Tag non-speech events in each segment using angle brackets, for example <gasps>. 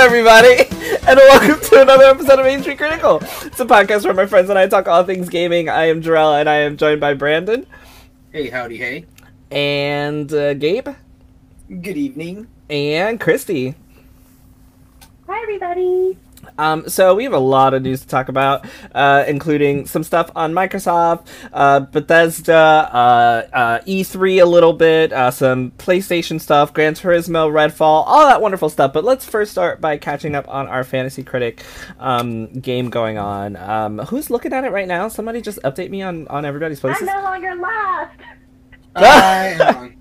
Hello, everybody, <laughs> and welcome to another episode of Main Street Critical. It's a podcast where my friends and I talk all things gaming. I am Jarrell, and I am joined by Brandon Hey, howdy, hey. and uh, Gabe Good evening. and Christy. Hi, everybody. Um, so we have a lot of news to talk about, uh, including some stuff on Microsoft, uh, Bethesda, uh, uh, E3 a little bit, uh, some PlayStation stuff, Gran Turismo, Redfall, all that wonderful stuff. But let's first start by catching up on our Fantasy Critic um, game going on. Um, who's looking at it right now? Somebody just update me on, on everybody's places. I'm no longer last. I am.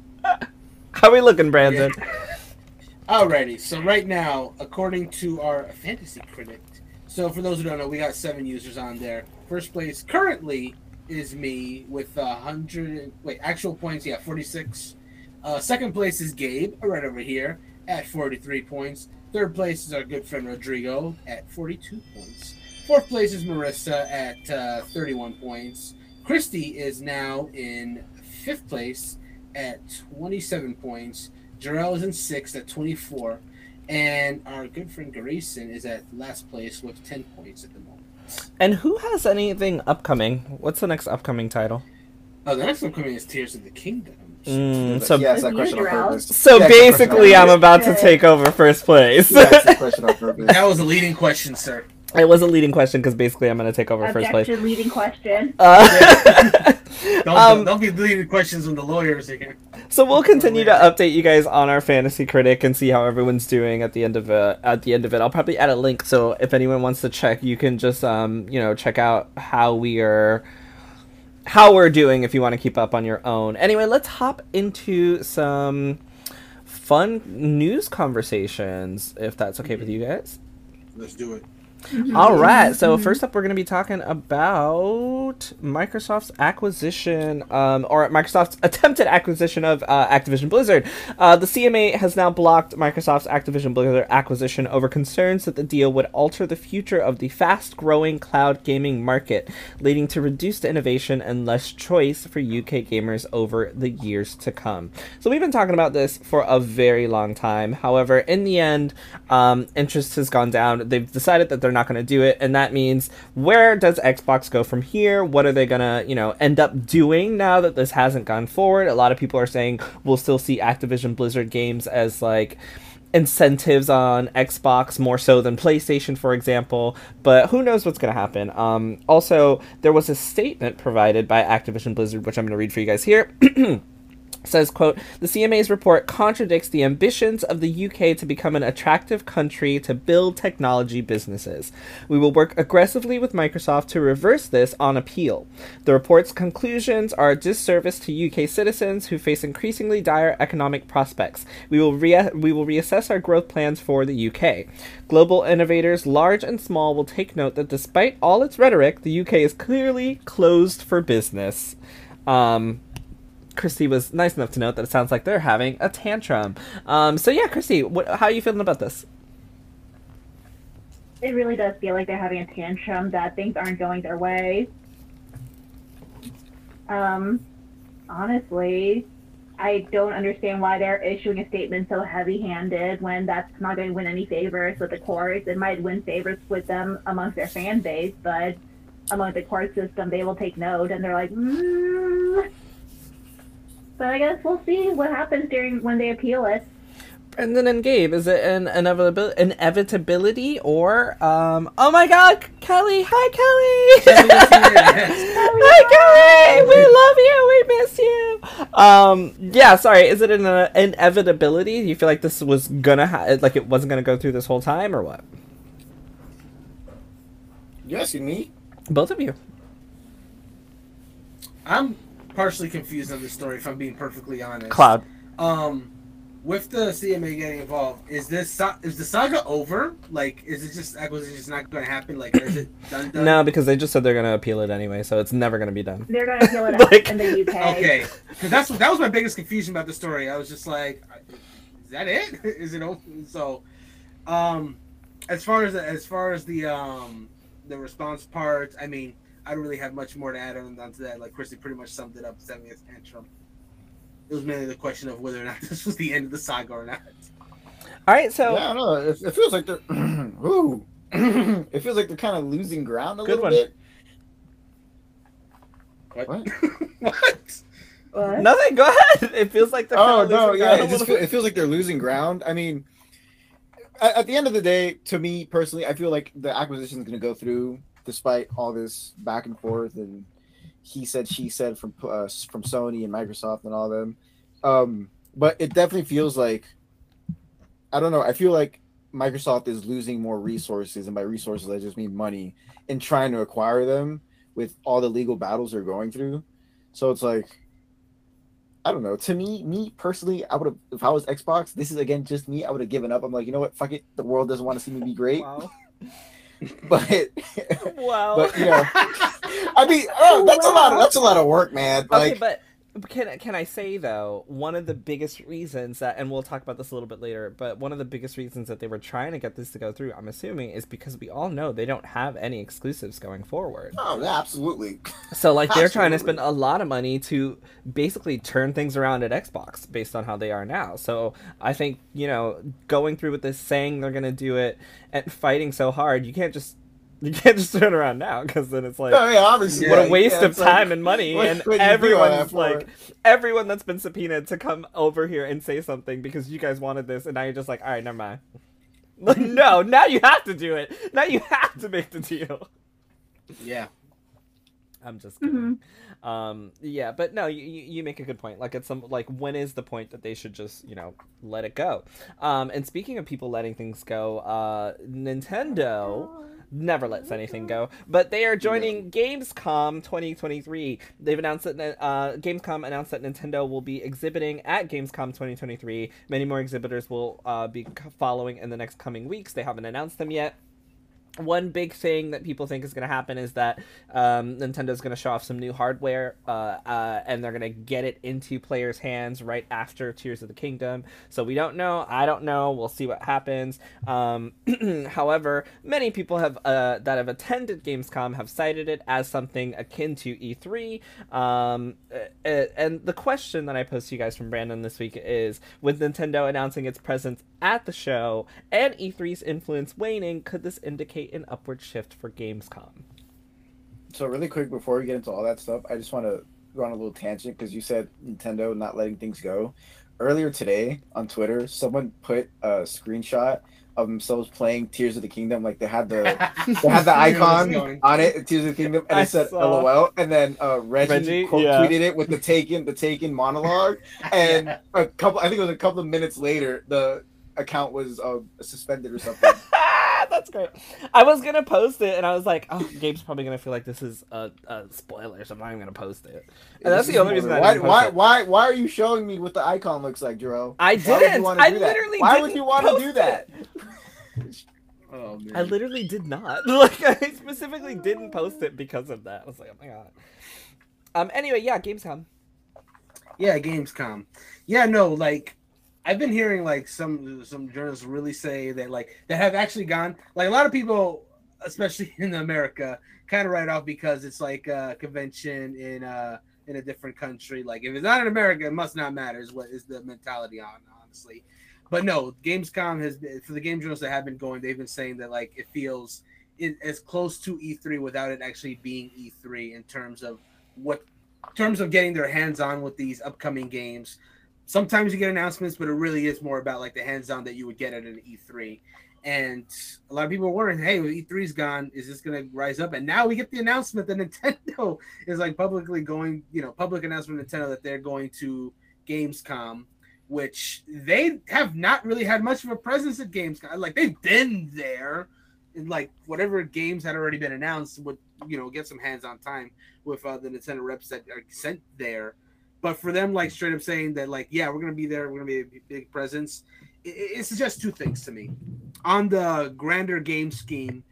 How are we looking, Brandon? Alrighty, so right now, according to our fantasy critic, so for those who don't know, we got seven users on there. First place currently is me with a hundred. Wait, actual points, yeah, forty-six. Uh, second place is Gabe, right over here, at forty-three points. Third place is our good friend Rodrigo at forty-two points. Fourth place is Marissa at uh, thirty-one points. Christy is now in fifth place at twenty-seven points. Jarrell is in sixth at 24, and our good friend Grayson is at last place with 10 points at the moment. And who has anything upcoming? What's the next upcoming title? Oh, the next upcoming is Tears of the Kingdom. Mm, so- yeah, that question on you, Jarrell. purpose. So Yeah, it's that basically, question I'm about to take over first place. purpose. Yeah, that question on <laughs> that was a leading question, sir. It was a leading question because basically I'm going to take over first place. Objection, leading question. Uh, <laughs> <laughs> Don't, um, don't be leading questions when the lawyers here. so we'll continue to update you guys on our fantasy critic and see how everyone's doing at the end of uh, at the end of it. I'll probably add a link so if anyone wants to check, you can just um, you know check out how we are how we're doing if you want to keep up on your own. Anyway, let's hop into some fun news conversations if that's okay with you guys. Let's do it. All right. So first up, we're going to be talking about Microsoft's acquisition, um, or Microsoft's <laughs> attempted acquisition of uh, Activision Blizzard. Uh, the CMA has now blocked Microsoft's Activision Blizzard acquisition over concerns that the deal would alter the future of the fast-growing cloud gaming market, leading to reduced innovation and less choice for UK gamers over the years to come. So we've been talking about this for a very long time. However, in the end, um, interest has gone down. They've decided that they're not going to do it, and that means where does Xbox go from here? What are they going to, you know, end up doing now that this hasn't gone forward? A lot of people are saying we'll still see Activision Blizzard games as like incentives on Xbox more so than PlayStation, for example. But who knows what's going to happen? Um, also, there was a statement provided by Activision Blizzard, which I'm going to read for you guys here. <clears throat> says quote the cma's report contradicts the ambitions of the uk to become an attractive country to build technology businesses. We will work aggressively with microsoft to reverse this on appeal. The report's conclusions are a disservice to uk citizens who face increasingly dire economic prospects. We will rea- we will reassess our growth plans for the uk global innovators large and small will take note that despite all its rhetoric the uk is clearly closed for business. Um, Christy was nice enough to note that it sounds like they're having a tantrum. Um, so yeah, Christy, what, how are you feeling about this? It really does feel like they're having a tantrum that things aren't going their way. Um, honestly, I don't understand why they're issuing a statement so heavy-handed when that's not going to win any favors with the courts. It might win favors with them amongst their fan base, but among the court system, they will take note and they're like, mm. But I guess we'll see what happens during when they appeal it. Brendan and Gabe, is it an inevitabil- inevitability or um? Oh my God, Kelly! Hi, Kelly! <laughs> Hi, Kelly! We love you. We miss you. Um, yeah. Sorry. Is it an uh, inevitability? Do you feel like this was gonna ha- like it wasn't gonna go through this whole time, or what? You asking me? Both of you. I'm partially confused on this story, if I'm being perfectly honest. Cloud. Um, with the CMA getting involved, is this is the saga over? Like, is it just acquisition just not going to happen? Like, is it <coughs> done? done? No, because they just said they're gonna appeal it anyway, so it's never gonna be done. They're going to appeal it <laughs> Like- in the UK. Okay, because that's that was my biggest confusion about the story. I was just like, is that it? <laughs> Is it over? So, um, as far as as far as the um the response part, I mean, I don't really have much more to add on onto that. Like Christy pretty much summed it up. Seventh tantrum. it was mainly the question of whether or not <laughs> this was the end of the saga or not. All right, so yeah, I don't know. It, it feels like they're. <clears throat> Ooh. <clears throat> it feels like they're kind of losing ground a Good little one. bit. What? What? <laughs> what? What? nothing. Go ahead. <laughs> It feels like they're Oh kinda no, losing yeah, ground it just little feel, it feels like they're losing ground. I mean, at, at the end of the day, to me personally, I feel like the acquisition is going to go through despite all this back and forth and he said she said from uh, from Sony and Microsoft and all of them. Um, but it definitely feels like I don't know. I feel like Microsoft is losing more resources, and by resources I just mean money, in trying to acquire them with all the legal battles they're going through. So it's like I don't know. To me, me personally, I would have if I was Xbox. This is again just me. I would have given up. I'm like, you know what? Fuck it. The world doesn't want to see me be great. Wow. <laughs> <laughs> But <laughs> Wow. but you know, I mean, oh, that's a lot. Of, that's a lot of work, man. okay, Like, but can can I say though one of the biggest reasons that, and we'll talk about this a little bit later, but one of the biggest reasons that they were trying to get this to go through, I'm assuming, is because we all know they don't have any exclusives going forward. oh, absolutely. So like they're trying to spend a lot of money to basically turn things around at Xbox based on how they are now. So I think, you know, going through with this saying they're going to do it and fighting so hard, you can't just you can't just turn around now because then it's like Oh, yeah, obviously. what yeah, a waste yeah, of it's like, time and money what- and what do you do all everyone's like everyone that's been subpoenaed to come over here and say something because you guys wanted this and now you're just like all right never mind. Like <laughs> no now you have to do it. Now you have to make the deal. Yeah. i'm just kidding. Um yeah but no you, you you make a good point. Like it's some like when is the point that they should just you know let it go? Um and speaking of people letting things go uh nintendo never lets anything go. But they are joining Gamescom 2023. They've announced that uh, Gamescom announced that Nintendo will be exhibiting at Gamescom 2023. Many more exhibitors will uh, be following in the next coming weeks. They haven't announced them yet. One big thing that people think is going to happen is that um, Nintendo's going to show off some new hardware, uh, uh, and they're going to get it into players' hands right after Tears of the Kingdom. So we don't know. I don't know. We'll see what happens. Um, <clears throat> however, many people have uh, that have attended Gamescom have cited it as something akin to E3. Um, and the question that I posed to you guys from Brandon this week is: With Nintendo announcing its presence at the show and E3's influence waning, could this indicate an upward shift for Gamescom? So really quick before we get into all that stuff, I just want to go on a little tangent because you said Nintendo not letting things go. Earlier today on Twitter, someone put a screenshot of themselves playing Tears of the Kingdom. Like they had the <laughs> they had the icon on it, Tears of the Kingdom, and I it said saw. LOL. And then uh, Reggie, Reggie, quote yeah. tweeted it with the Taken the Taken monologue. <laughs> And Yeah. a couple, I think it was a couple of minutes later, the account was uh, suspended or something. <laughs> <laughs> That's great. I was gonna post it, and I was like, "Oh, Gabe's probably gonna feel like this is a, a spoiler, so I'm not even gonna post it." And that's the only reason I why, didn't post why, it. why, why are you showing me what the icon looks like, Jero? I Why would you didn't. wanna I do that? literally. Why would you want to do that? <laughs> Oh man. I literally did not. <laughs> Like I specifically didn't post it because of that. I was like, oh my god. Um. Anyway, yeah, Gamescom. Yeah, Gamescom. Yeah, no, like I've been hearing like some some journalists really say that like that have actually gone like a lot of people, especially <laughs> in America, kind of write off because it's like a convention in uh in a different country. Like if it's not in America, it must not matter. Is what is the mentality on honestly. But no, Gamescom has for the game journalists that have been going. They've been saying that like it feels as close to E3 without it actually being E3 in terms of what terms of getting their hands on with these upcoming games. Sometimes you get announcements, but it really is more about like the hands on that you would get at an E3. And a lot of people are wondering, hey, E3's gone, is this going to rise up? And now we get the announcement that Nintendo <laughs> is like publicly going, you know, public announcement Nintendo that they're going to Gamescom, which they have not really had much of a presence at Gamescom. Like they've been there, in like whatever games had already been announced would you know get some hands on time with uh, the Nintendo reps that are sent there. But for them, like straight up saying that, like, yeah, we're gonna be there, we're gonna be a big presence. It, it suggests two things to me. On the grander game scheme,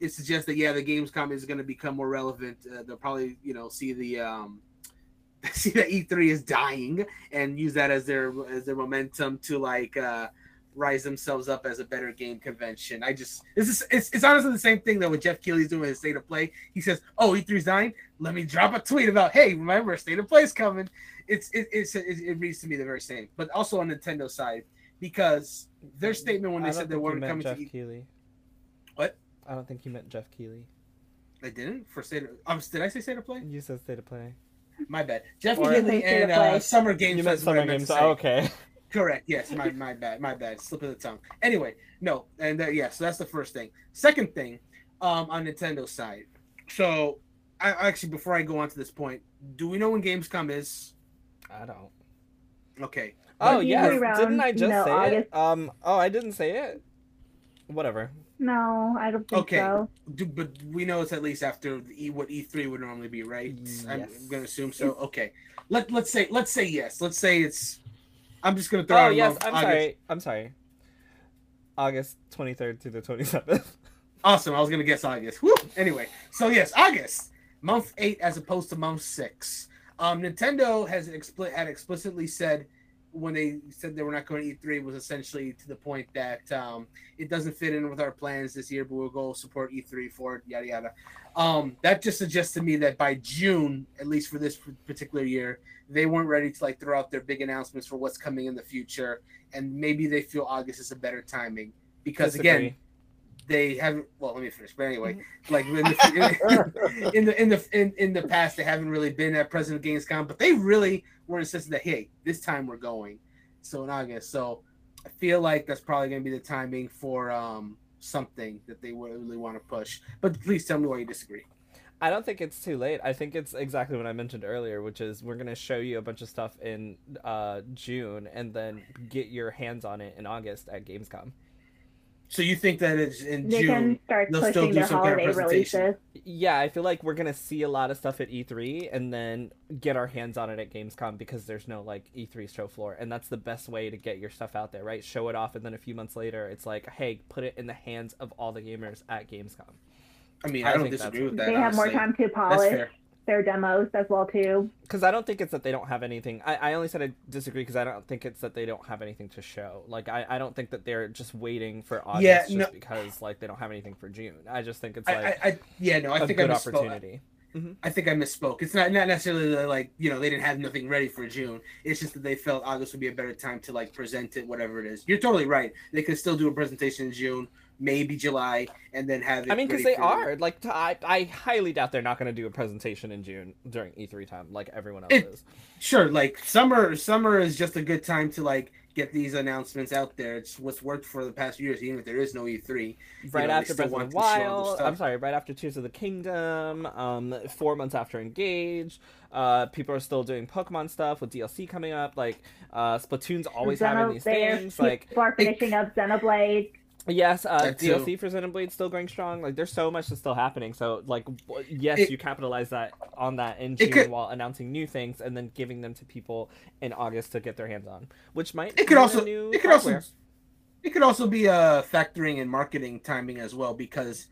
it suggests that yeah, the Gamescom is gonna become more relevant. Uh, they'll probably you know see the um, <laughs> see that E3 is dying and use that as their as their momentum to like uh, rise themselves up as a better game convention. I just this is it's, it's honestly the same thing that what Geoff Keighley's doing with State of Play. He says, "Oh, E3's dying. Let me drop a tweet about, hey, remember State of Play's coming." It's it, it's it, it reads to me the very same, but also on Nintendo side because their statement when they said they you weren't coming Geoff to E- Keighley. What? I don't think you meant Geoff Keighley. they didn't for State. Of, um, did I say State of Play? You said State of Play. My bad. Geoff Or- Keighley and uh, Summer Games. You meant is what I Summer Games. Oh, okay. <laughs> Correct. Yes, my my bad. My bad. Slip of the tongue. Anyway, no, and uh, yeah, so that's the first thing. Second thing, um, on Nintendo side. So, I actually before I go on to this point, do we know when Gamescom is? I don't. Okay. Oh But yes, usually didn't I just you know, say August- it? Um. Oh, I didn't say it. Whatever. No, I don't think Okay. so. Do, but we know it's at least after the E, what E3 would normally be, right? Yes. I'm gonna assume so. Okay. Let let's say let's say yes. Let's say it's. I'm just gonna throw Oh out yes, I'm August. sorry. I'm sorry. August 23rd to the 27th. <laughs> Awesome. I was gonna guess August. Woo! Anyway, so yes, August, month eight as opposed to month six. Um, Nintendo has expli- had explicitly said when they said they were not going to E3 was essentially to the point that um, it doesn't fit in with our plans this year, but we'll go support E3 for it, yada yada. Um, that just suggests to me that by June, at least for this particular year, they weren't ready to like throw out their big announcements for what's coming in the future, and maybe they feel August is a better timing. Because again they haven't well let me finish but anyway like in the <laughs> in the in the in, in the past they haven't really been at president gamescom but they really were insisting that hey this time we're going so in august. So i feel like that's probably going to be the timing for um something that they really want to push. But please tell me why you disagree I don't think it's too late. I think it's exactly what I mentioned earlier, which is we're gonna show you a bunch of stuff in uh, June and then get your hands on it in August at Gamescom. so you think that it's in They june can start they'll still pushing do their some kind of holiday releases. Yeah, I feel like we're gonna see a lot of stuff at E3 and then get our hands on it at Gamescom because there's no like E3 show floor, and that's the best way to get your stuff out there, right? Show it off, and then a few months later, it's like, hey, put it in the hands of all the gamers at Gamescom. I mean I i, don't disagree with that They have more time to polish their demos as well too. Because I don't think it's that they don't have anything. I, I only said I disagree because I don't think it's that they don't have anything to show. Like I, I don't think that they're just waiting for August Yeah, just no. because like they don't have anything for June. I just think it's like I, I yeah no i a think i good misspoke opportunity. Mm-hmm. I think I misspoke. It's not not necessarily like you know they didn't have nothing ready for June. It's just that they felt August would be a better time to like present it, whatever it is. You're totally right. They could still do a presentation in June, maybe July, and then have it. I mean, because they for- are like I, I highly doubt they're not going to do a presentation in June during E3 time like everyone else It- is. sure. Like summer, summer is just a good time to like get these announcements out there. It's what's worked for the past years, even if there is no E E3. Right know, after Breath of the want to show the Wild. I'm sorry, right after Tears of the Kingdom, um, four months after Engage, uh, people are still doing Pokemon stuff with DLC coming up. Like, uh, Splatoon's always having these they're- things. Like, people are finishing up Xenoblade. Yes, uh, That too. DLC for Xenoblade still going strong. Like, there's so much that's still happening. So, like, yes, It- you capitalize that on that in June could- while announcing new things and then giving them to people in August to get their hands on, which might It could be also new it could also it could also be uh factoring and marketing timing as well because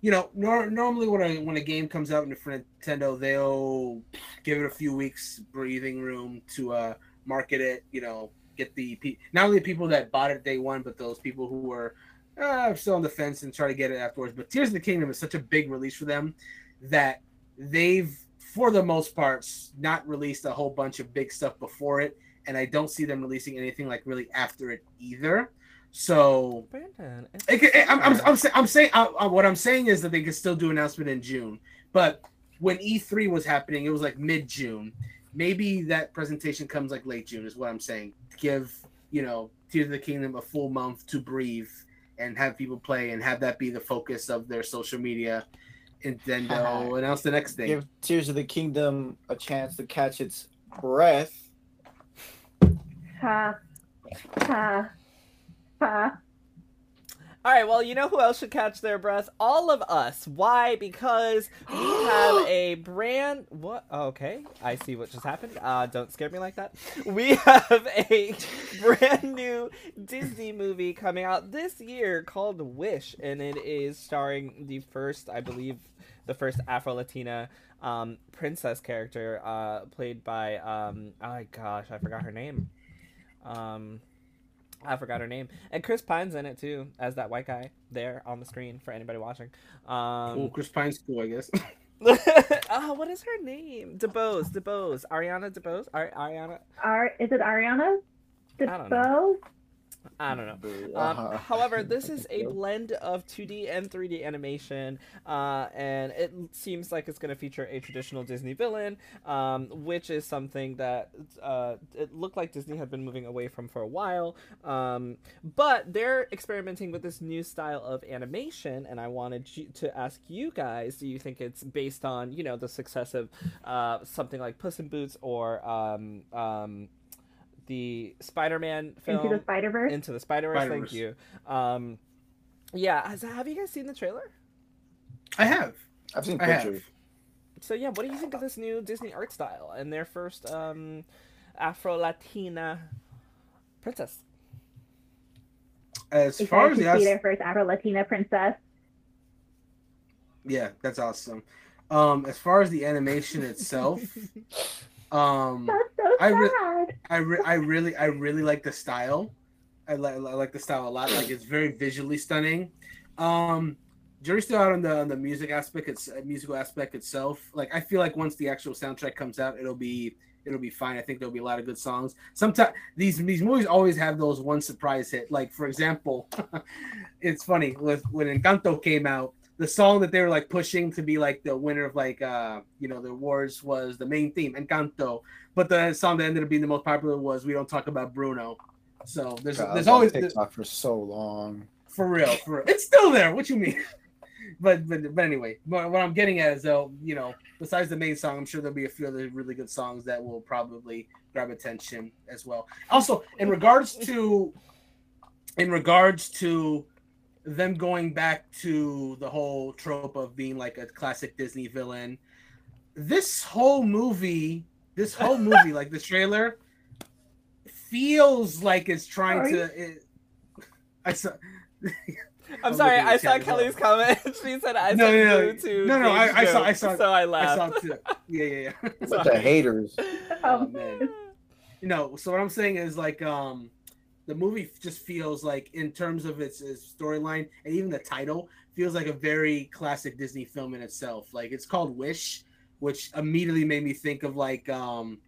you know nor- normally when a when a game comes out in for Nintendo they'll give it a few weeks breathing room to uh market it you know get the pe- not only the people that bought it day one but those people who were uh, I'm still on the fence and try to get it afterwards but Tears of the Kingdom is such a big release for them that they've for the most parts not released a whole bunch of big stuff before it and I don't see them releasing anything like really after it either. So Brandon, it, eh, I'm, I'm. I'm, I'm saying I, I- what I'm saying is that they could still do announcement in June, but when E3 was happening, it was like mid June. Maybe that presentation comes like late June is what I'm saying. Give you know Tears of the Kingdom a full month to breathe and have people play and have that be the focus of their social media, and then they'll announce the next thing. Give Tears of the Kingdom a chance to catch its breath. Ha. Ha. Ha. All right, well, you know who else should catch their breath? All of us. Why? Because we have <gasps> a brand. What? Okay, I see what just happened. Uh, don't scare me like that. We <laughs> have a brand new Disney movie coming out this year called Wish, and it is starring the first, I believe, the first Afro Latina um, princess character, uh, played by. Um, oh my gosh, I forgot her name. Um, I forgot her name, and Chris Pine's in it too as that white guy there on the screen for anybody watching. Um, Cool, Chris Pine's cool, I guess. oh, <laughs> <laughs> what is her name? DeBose, DeBose, Ariana DeBose, Ari- Ariana. Are is it Ariana? I don't DeBose? I don't know. Uh-huh. Um, however, this is a <laughs> blend of 2D and 3D animation, uh, and it seems like it's going to feature a traditional Disney villain, um, which is something that uh, it looked like Disney had been moving away from for a while. Um, but they're experimenting with this new style of animation, and I wanted to ask you guys: Do you think it's based on you know the success of uh, something like Puss in Boots or um, um, the Spider-Man film? Into the Spider Verse? Into the Spider Verse. Thank Spider-Verse. you. Um, yeah, has, have you guys seen the trailer? I have. I've seen pictures. So yeah, what do you think of this new Disney art style and their first um, Afro Latina princess? As Excited far as to the see their first Afro Latina princess. yeah, that's awesome. Um, as far as the animation itself, <laughs> um, That's so I re- sad. I, re- I really I really like the style. I like I like the style a lot. Like it's very visually stunning. Um, jury's still out on the on the music aspect. It's uh, musical aspect itself. Like I feel like once the actual soundtrack comes out, it'll be it'll be fine. I think there'll be a lot of good songs. Sometimes these these movies always have those one surprise hit. Like for example, <laughs> it's funny with when Encanto came out. The song that they were like pushing to be like the winner of like uh you know the awards was the main theme Encanto, but the song that ended up being the most popular was "We Don't Talk About Bruno." So there's God, there's always TikTok for so long. for real, for real. It's still there. What you mean? <laughs> but but but anyway, what, what I'm getting at is though, you know, besides the main song, I'm sure there'll be a few other really good songs that will probably grab attention as well. Also, in regards to in regards to them going back to the whole trope of being like a classic Disney villain, this whole movie, this whole <laughs> movie, like the trailer, feels like it's trying to. It, I saw. I'm I'm sorry, I saw chat as well. Kelly's comment. <laughs> she said I No, said no, no. no, to No, no, I- Dave's I saw- joke, I saw- so I I laughed. saw it too. Yeah, yeah, yeah. Bunch of <laughs> haters. Oh man. You know, so what I'm saying is like um the movie just feels like in terms of its, its storyline and even the title feels like a very classic Disney film in itself. Like it's called Wish, which immediately made me think of like um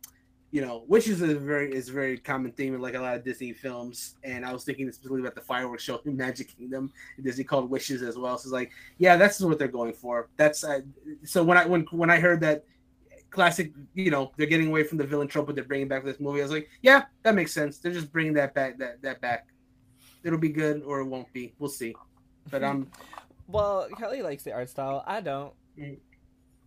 you know, Wish is a very is a very common theme in like a lot of Disney films, and I was thinking specifically about the fireworks <laughs> show in Magic Kingdom. Disney called Wishes as well. So it's like, yeah, that's what they're going for. That's uh, so when I when when I heard that classic, you know, they're getting away from the villain trope, but they're bringing back this movie. I was like, yeah, that makes sense. They're just bringing that back. That that back. It'll be good or it won't be. We'll see. But um, <laughs> Well, Kelly likes the art style. I don't.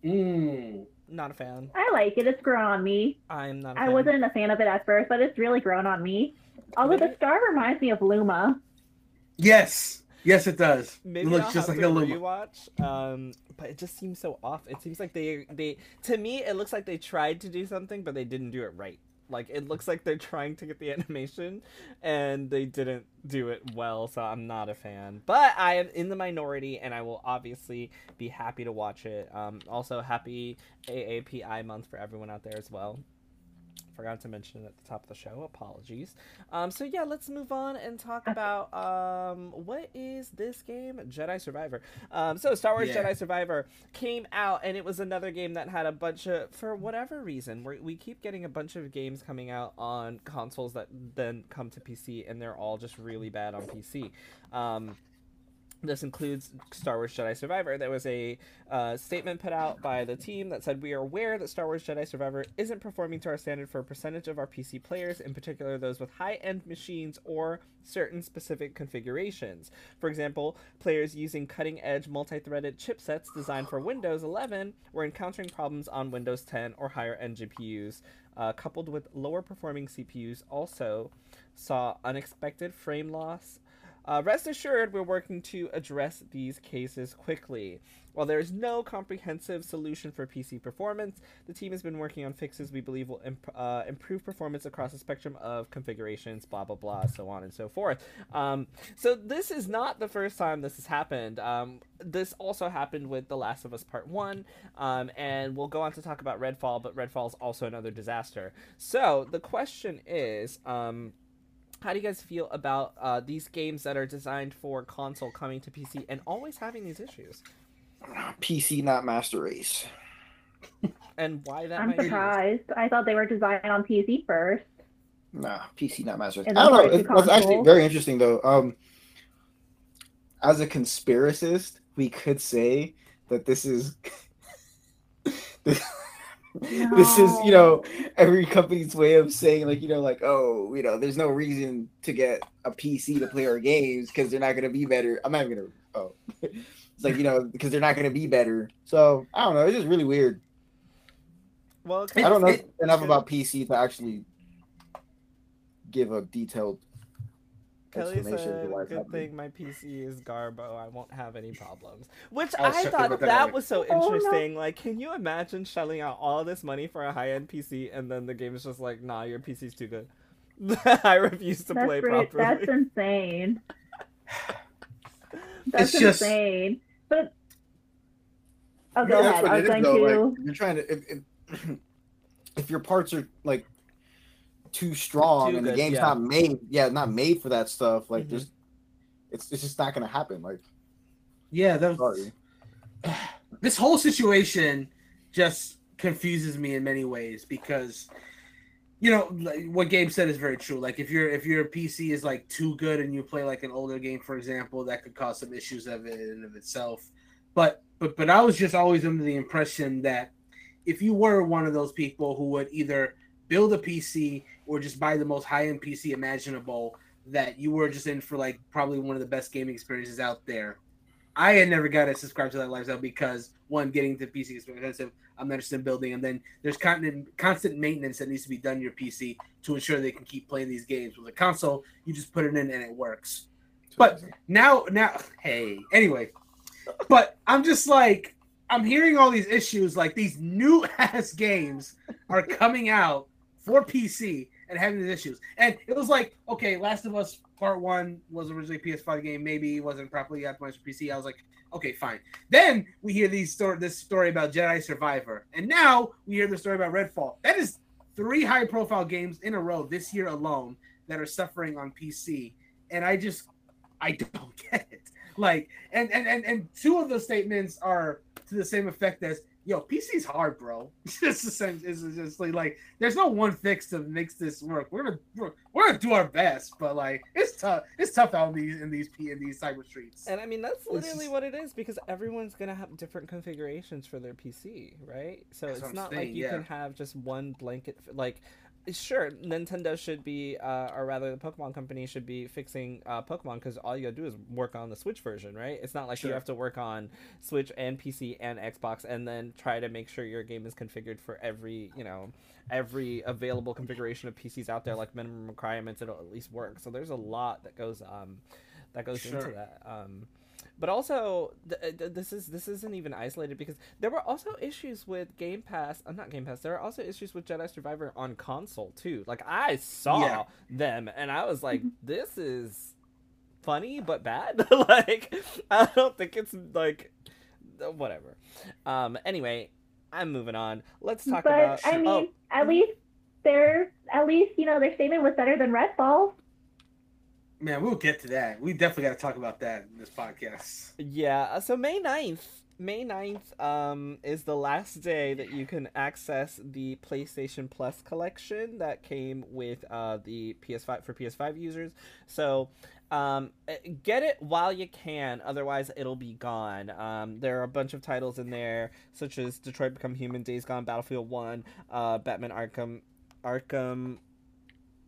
mm, Not a fan. I like it. It's grown on me. I'm not. A I fan. wasn't a fan of it at first, but it's really grown on me. Although the star reminds me of Luma. yes, yes, it does. Maybe it looks I'll just like a Luma. rewatch. Um, but it just seems so off. It seems like they they to me it looks like they tried to do something, but they didn't do it right. Like it looks like they're trying to get the <laughs> animation, and they didn't do it well. So I'm not a fan. But I am in the minority, and I will obviously be happy to watch it. Um, also happy AAPI month for everyone out there as well. Forgot to mention it at the top of the show. Apologies. Um, so yeah, let's move on and talk about um, what is this game? Jedi Survivor. Um, so Star Wars Yeah. Jedi Survivor came out, and it was another game that had a bunch of, for whatever reason, we we keep getting a bunch of games coming out on consoles that then come to PC, and they're all just really bad on PC. This includes Star Wars Jedi Survivor. There was a uh, statement put out by the team that said, We are aware that Star Wars Jedi Survivor isn't performing to our standard for a percentage of our PC players, in particular those with high end machines or certain specific configurations. For example, players using cutting edge multi threaded chipsets designed for Windows 11 were encountering problems on Windows 10 or higher end GPUs. Uh, coupled with lower performing CPUs, also saw unexpected frame loss, uh, rest assured, we're working to address these cases quickly. While there is no comprehensive solution for PC performance, the team has been working on fixes we believe will imp- uh, improve performance across a spectrum of configurations, blah, blah, blah, so on and so forth. Um, so, this is not the first time this has happened. Um, this also happened with The Last of Us Part 1, um, and we'll go on to talk about Redfall, but Redfall is also another disaster. So, the question is. How do you guys feel about uh, these games that are designed for console coming to PC and always having these issues? PC, not Master Race. And why that I'm might be? surprised. I thought they were designed on PC first. Nah, PC, not Master Race. I don't know. those are It's, actually very interesting though. Um, as a conspiracist, we could say that this is <laughs> this, <laughs> this is you know every company's way of saying like you know like oh you know there's no reason to get a PC to play our games because they're not gonna be better. I'm not even gonna oh. <laughs> It's like you know <laughs> because they're not going to be better. So I don't know. It's just really weird. Well, I don't know it- enough about PC to actually give a detailed Kelly said, why it's "Good happening. thing my PC is Garbo. I won't have any problems." <laughs> Which oh, I I thought that, that was so Oh, no. interesting. Like, can you imagine shelling out all this money for a high-end PC and then the game is just like, "Nah, your PC's too good. <laughs> I refuse to That's play pretty, properly." That's insane. <laughs> That's It's just- insane. But oh, go No, ahead. what I it was going though, to. like, you're trying to if, if, <clears throat> if your parts are like too strong Too and the game's yeah. not made, yeah, not made for that stuff. Like, Mhm. just it's it's just not gonna happen. Like, Yeah, that sorry. <sighs> this whole situation just confuses me in many ways because you know like, what Gabe said is very true. Like if your if your PC is like too good and you play like an older game, for example, that could cause some issues of it in and of itself. But but but I was just always under the impression that if you were one of those people who would either build a PC or just buy the most high end PC imaginable, that you were just in for like probably one of the best gaming experiences out there. I had never got to subscribe to that lifestyle because one, getting the PC is expensive. I'm not interested in building, and then there's constant constant maintenance that needs to be done to your PC to ensure they can keep playing these games. With a console, you just put it in and it works. But now, now, hey, anyway, but I'm just like I'm hearing all these issues, like these new <laughs> ass games are coming out for PC and having these issues, and it was like, okay, Last of Us Part One was originally a PS5 game, maybe it wasn't properly optimized for PC. I was like, okay, fine. Then we hear these story, this story about Jedi Survivor, and now we hear the story about Redfall. That is three high-profile games in a row this year alone that are suffering on PC, and I just, I <laughs> don't get it. Like, and and and, and two of those statements are to the same effect as, "Yo, PC's hard, bro." <laughs> It's just the same. It's just like, there's no one fix to makes this work. We're gonna we're, we're gonna do our best, but like, it's tough. It's tough out in these in these P in these cyber streets. And I mean that's literally what it is because everyone's gonna have different configurations for their PC, right? So it's not saying, like you yeah. can have just one blanket. Like, sure, Nintendo should be, uh, or rather, the Pokemon Company should be fixing uh, Pokemon because all you gotta do is work on the Switch version, right? It's not like you have to work on Switch and PC and Xbox and then try to make sure your game is configured for every, you know, every available configuration of PCs out there, like minimum requirements. It'll at least work. So there's a lot that goes um that goes into that. Um, but also, th- th- this is this isn't even isolated because there were also issues with Game Pass. Uh, not Game Pass. There are also issues with Jedi Survivor on console too. Like I saw Yeah. them and I was like, <laughs> this is funny but bad. <laughs> like I don't think it's like uh, whatever. Um. Anyway, I'm moving on. Let's talk but about. I mean, oh, at least their at least you know their statement was better than Red Redfall. Man, we'll get to that. We definitely got to talk about that in this podcast. Yeah, uh, so May 9th, May 9th um is the last day that you can access the PlayStation Plus collection that came with uh the PS5 for PS5 users. So um uh, get it while you can otherwise it'll be gone um there are a bunch of titles in there such as detroit become human days gone battlefield 1 uh batman arkham arkham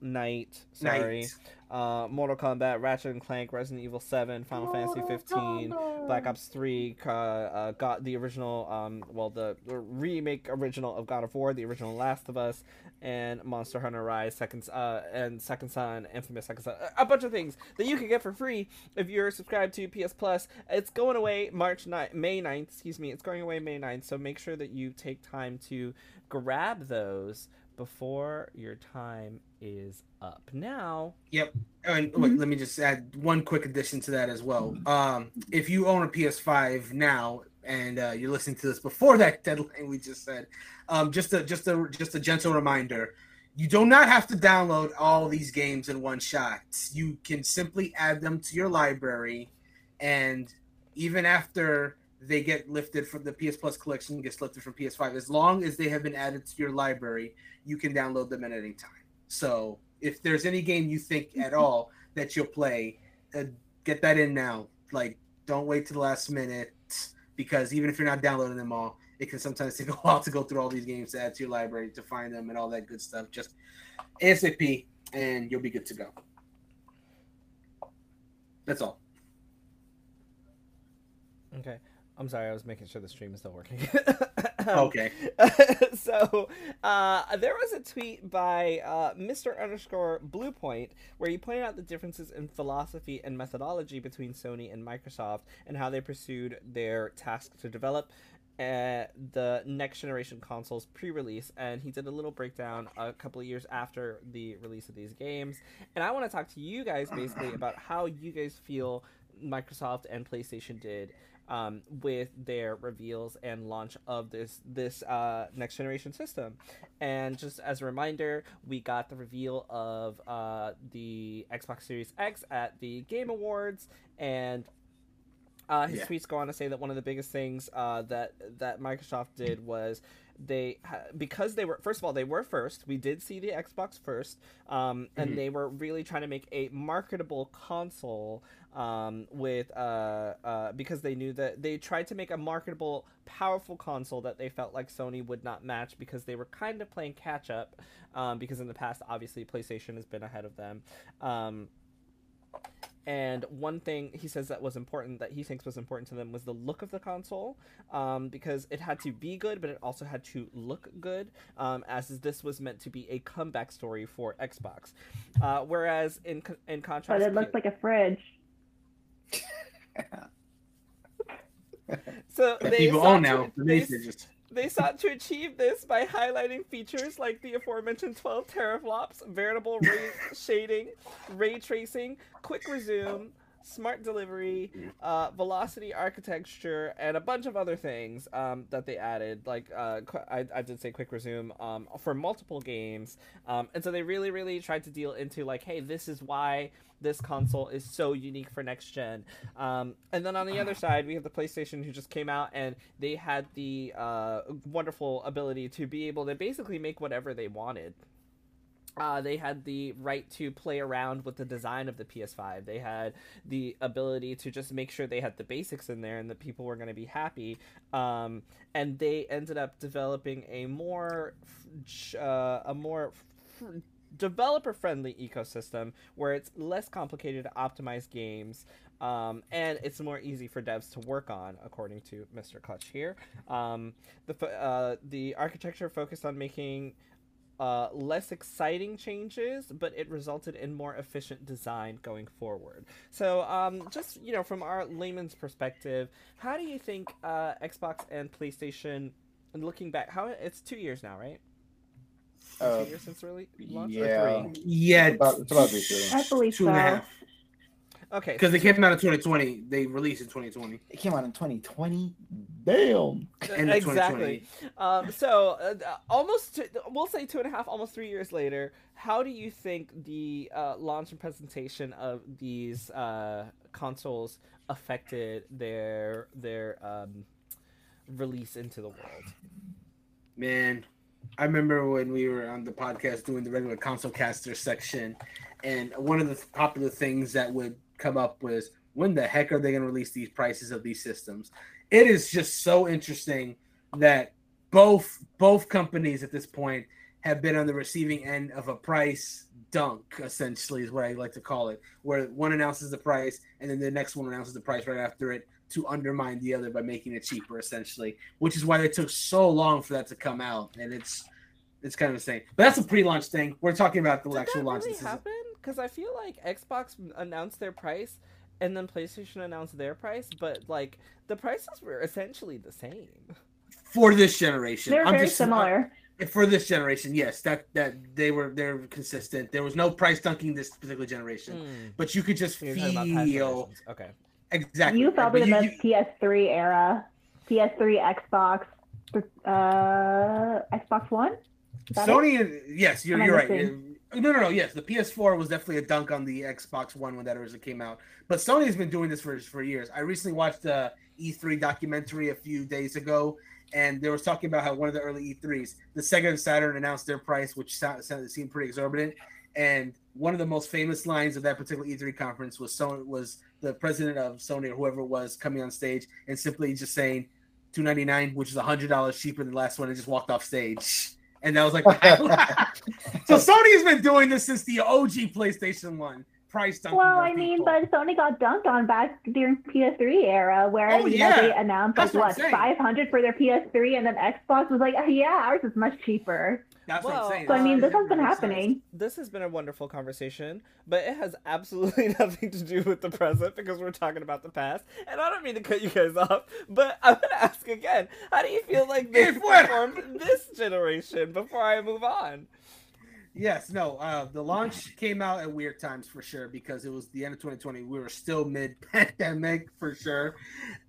knight sorry Night. Uh, Mortal Kombat, Ratchet and Clank, Resident Evil 7, Final Fantasy 15, Black Ops 3, uh, uh, got the original, um, well, the, remake original of God of War, the original Last of Us, and Monster Hunter Rise, Second, uh, and Second Son, Infamous Second Son, a- a bunch of things that you can get for free if you're subscribed to PS Plus. It's going away March 9th, May 9th, excuse me, it's going away May 9th, so make sure that you take time to grab those before your time is up. Now, Yep. And wait, let me just add one quick addition to that as well. Um, if you own a PS5 now and uh, you're listening to this before that <laughs> deadline we just said, um, just a just a just a gentle reminder, you do not have to download all these games in one shot. You can simply add them to your library, and even after they get lifted from the PS Plus collection gets lifted from PS5, as long as they have been added to your library, you can download them at any time. So if there's any game you think at <laughs> all that you'll play, uh, get that in now. Like, don't wait to the last minute because even if you're not downloading them all, it can sometimes <laughs> take a while to go through all these games to add to your library to find them and all that good stuff. Just ASAP, and you'll be good to go. That's all. Okay. I'm sorry, I was making sure the stream is still working. <laughs> okay. <laughs> so uh, there was a tweet by uh, Mr. Underscore Bluepoint where he pointed out the differences in philosophy and methodology between Sony and Microsoft and how they pursued their task to develop uh, the next generation consoles pre-release and he did a little breakdown a couple of years after the release of these games and i want to talk to you guys basically about how you guys feel microsoft and playstation did um, with their reveals and launch of this this uh, next generation system. And just as a reminder, we got the reveal of uh, the Xbox Series X at the Game Awards, and uh, his Yeah. tweets go on to say that one of the biggest things uh, that that Microsoft did was they ha- because they were first of all they were first. We did see the Xbox first, um, and Mhm. they were really trying to make a marketable console um, with uh, uh, because they knew that they tried to make a marketable, powerful console that they felt like Sony would not match because they were kind of playing catch up. Um, because in the past, obviously, PlayStation has been ahead of them. Um, and one thing he says that was important that he thinks was important to them was the look of the console, um, because it had to be good, but it also had to look good, um, as this was meant to be a comeback story for Xbox. Uh, whereas in in contrast, But it looks like a fridge. <laughs> so they People sought own now. The they, mini fridges. They sought to achieve this by highlighting features like the aforementioned 12 teraflops, variable rate <laughs> shading, ray tracing, quick resume, smart delivery, uh, velocity architecture, and a bunch of other things um, that they added. Like uh, qu- I, I did say quick resume um, for multiple games, um, and so they really, really tried to deal into like, hey, this is why this console is so unique for next gen. Um, and then on the other side, we have the PlayStation, who just came out and they had the uh, wonderful ability to be able to basically make whatever they wanted. Uh, they had the right to play around with the design of the PS5. They had the ability to just make sure they had the basics in there and that people were going to be happy. Um, and they ended up developing a more, uh, a more developer friendly ecosystem where it's less complicated to optimize games. Um, and it's more easy for devs to work on, according to Mr. Clutch here. Um, the uh, the architecture focused on making uh, less exciting changes, but it resulted in more efficient design going forward. So, um, just you know, from our layman's perspective, how do you think uh, Xbox and PlayStation, and looking back, how it's two years now, right? Uh, two years since really launch, or yeah. three? Yeah, It's about, it's about this year. I believe two so. and a half. Okay, Because they came out in 2020. They released in 2020. It came out in 2020. Damn. End of exactly. Um, so uh, uh, almost, two, we'll say two and a half, almost three years later. How do you think the uh, launch and presentation of these uh, consoles affected their their um, release into the world? Man, I remember when we were on the podcast doing the regular console caster section, and one of the popular things that would come up with when the heck are they going to release these prices of these systems? It is just so interesting that both both companies at this point have been on the receiving end of a price dunk, essentially, is what I like to call it, where one announces the price and then the next one announces the price right after it to undermine the other by making it cheaper, essentially, which is why it took so long for that to come out. And it's it's kind of insane. But that's a pre-launch thing. We're talking about the Did actual launch. really This is- happen? Because I feel like Xbox announced their price, and then PlayStation announced their price, but like the prices were essentially the same. for this generation. They're I'm very just- similar. uh, for this generation, yes, that that they were they're consistent. There was no price dunking this particular generation, Hmm. but you could just You're talking about past feel generations. Okay. exactly. You felt But it in you- the PS3 era, PS3, Xbox, uh, Xbox One. that it? Sony, and yes, you're you're right. No, no, no. Yes, the PS4 was definitely a dunk on the Xbox One when that originally came out. But Sony's been doing this for for years. I recently watched uh, a E3 documentary a few days ago, and they was talking about how one of the early E3s, the Sega and Saturn announced their price, which sounded seemed pretty exorbitant. And one of the most famous lines of that particular E3 conference was Sony was the president of Sony or whoever it was coming on stage and simply just saying 299 which is $100 cheaper than the last one and just walked off stage. And that was like <laughs> So Sony's been doing this since the OG PlayStation 1 price dunking Well, on I mean, people. but Sony got dunked on back during PS3 era, where Oh, you yeah. know, they announced That's like what what 500 for their PS3, and then Xbox was like, oh, yeah, ours is much cheaper. That's what Well, I'm saying. So I mean, this has been It sense. happening. This has been a wonderful conversation, but it has absolutely <laughs> nothing to do with the present because we're talking about the past. And I don't mean to cut you guys off, but I'm gonna ask again: How do you feel like they If what? performed this generation before I move on? Yes, no. Uh, the launch came out at weird times for sure because it was the end of 2020. We were still mid-pandemic for sure,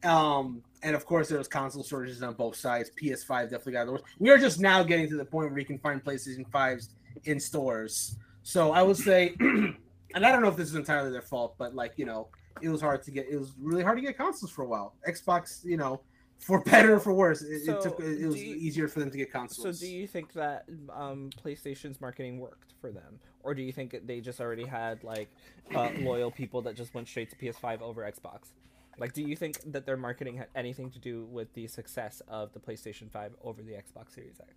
um, and of course there was console shortages on both sides. PS5 definitely got the worst. We are just now getting to the point where you can find PlayStation 5s in stores. So I would say, <clears throat> and I don't know if this is entirely their fault, but like you know, it was hard to get. It was really hard to get consoles for a while. Xbox, you know, for better or for worse, it, So, it took. It, do was you- easier for them to get consoles. So, do you think that um, PlayStation's marketing worked for them, or do you think they just already had like uh, loyal people that just went straight to PS5 over Xbox? Like, do you think that their marketing had anything to do with the success of the PlayStation 5 over the Xbox Series X?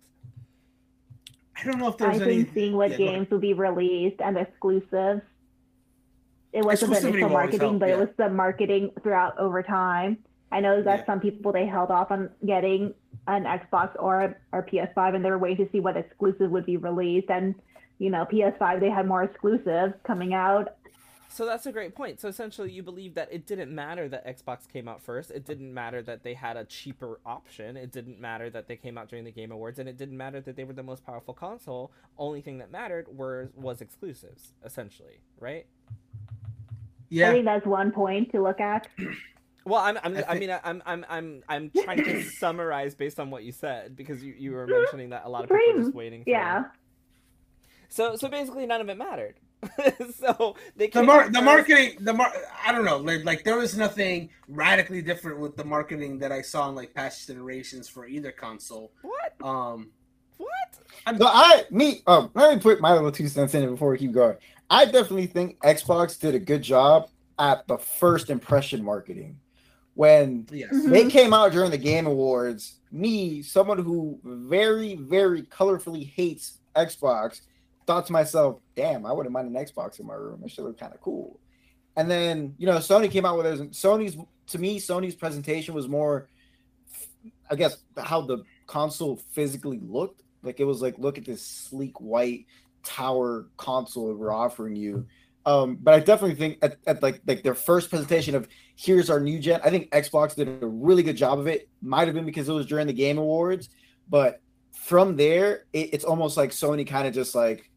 I don't know if there's I there's any. think seeing what yeah, games will be released and exclusives. It wasn't the Exclusivity initial marketing, help, but yeah. it was the marketing throughout over time. I know that Yeah. some people they held off on getting an Xbox or or PS5, and they were waiting to see what exclusive would be released. And you know, PS5 they had more exclusives coming out. So that's a great point. So essentially, you believe that it didn't matter that Xbox came out first. It didn't matter that they had a cheaper option. It didn't matter that they came out during the Game Awards, and it didn't matter that they were the most powerful console. Only thing that mattered were was exclusives, essentially, right? Yeah. I think that's one point to look at. <clears throat> Well, I'm, I'm I I, mean, I'm, I'm, I'm, I'm trying to <laughs> summarize based on what you said because you, you were mentioning that a lot of people were Pretty- just waiting. For Yeah. So, so basically, none of it mattered. <laughs> so they the came mar- the marketing the mar- I don't know like, like there was nothing radically different with the marketing that I saw in like past generations for either console. What? Um, What? I'm, So I, me, um, let me put my little two cents in it before we keep going. I definitely think Xbox did a good job at the first impression marketing. When yes, they mm-hmm. came out during the Game Awards, me, someone who very, very colorfully hates Xbox, thought to myself, damn, I wouldn't mind an Xbox in my room. It should look kind of cool. And then, you know, Sony came out with it. Sony's, to me, Sony's presentation was more, I guess, how the console physically looked. Like it was like, look at this sleek white tower console we're offering you. Um, but I definitely think at, at like like their first presentation of here's our new gen, I think Xbox did a really good job of it. Might have been because it was during the Game Awards, but from there, it, it's almost like Sony kind of just like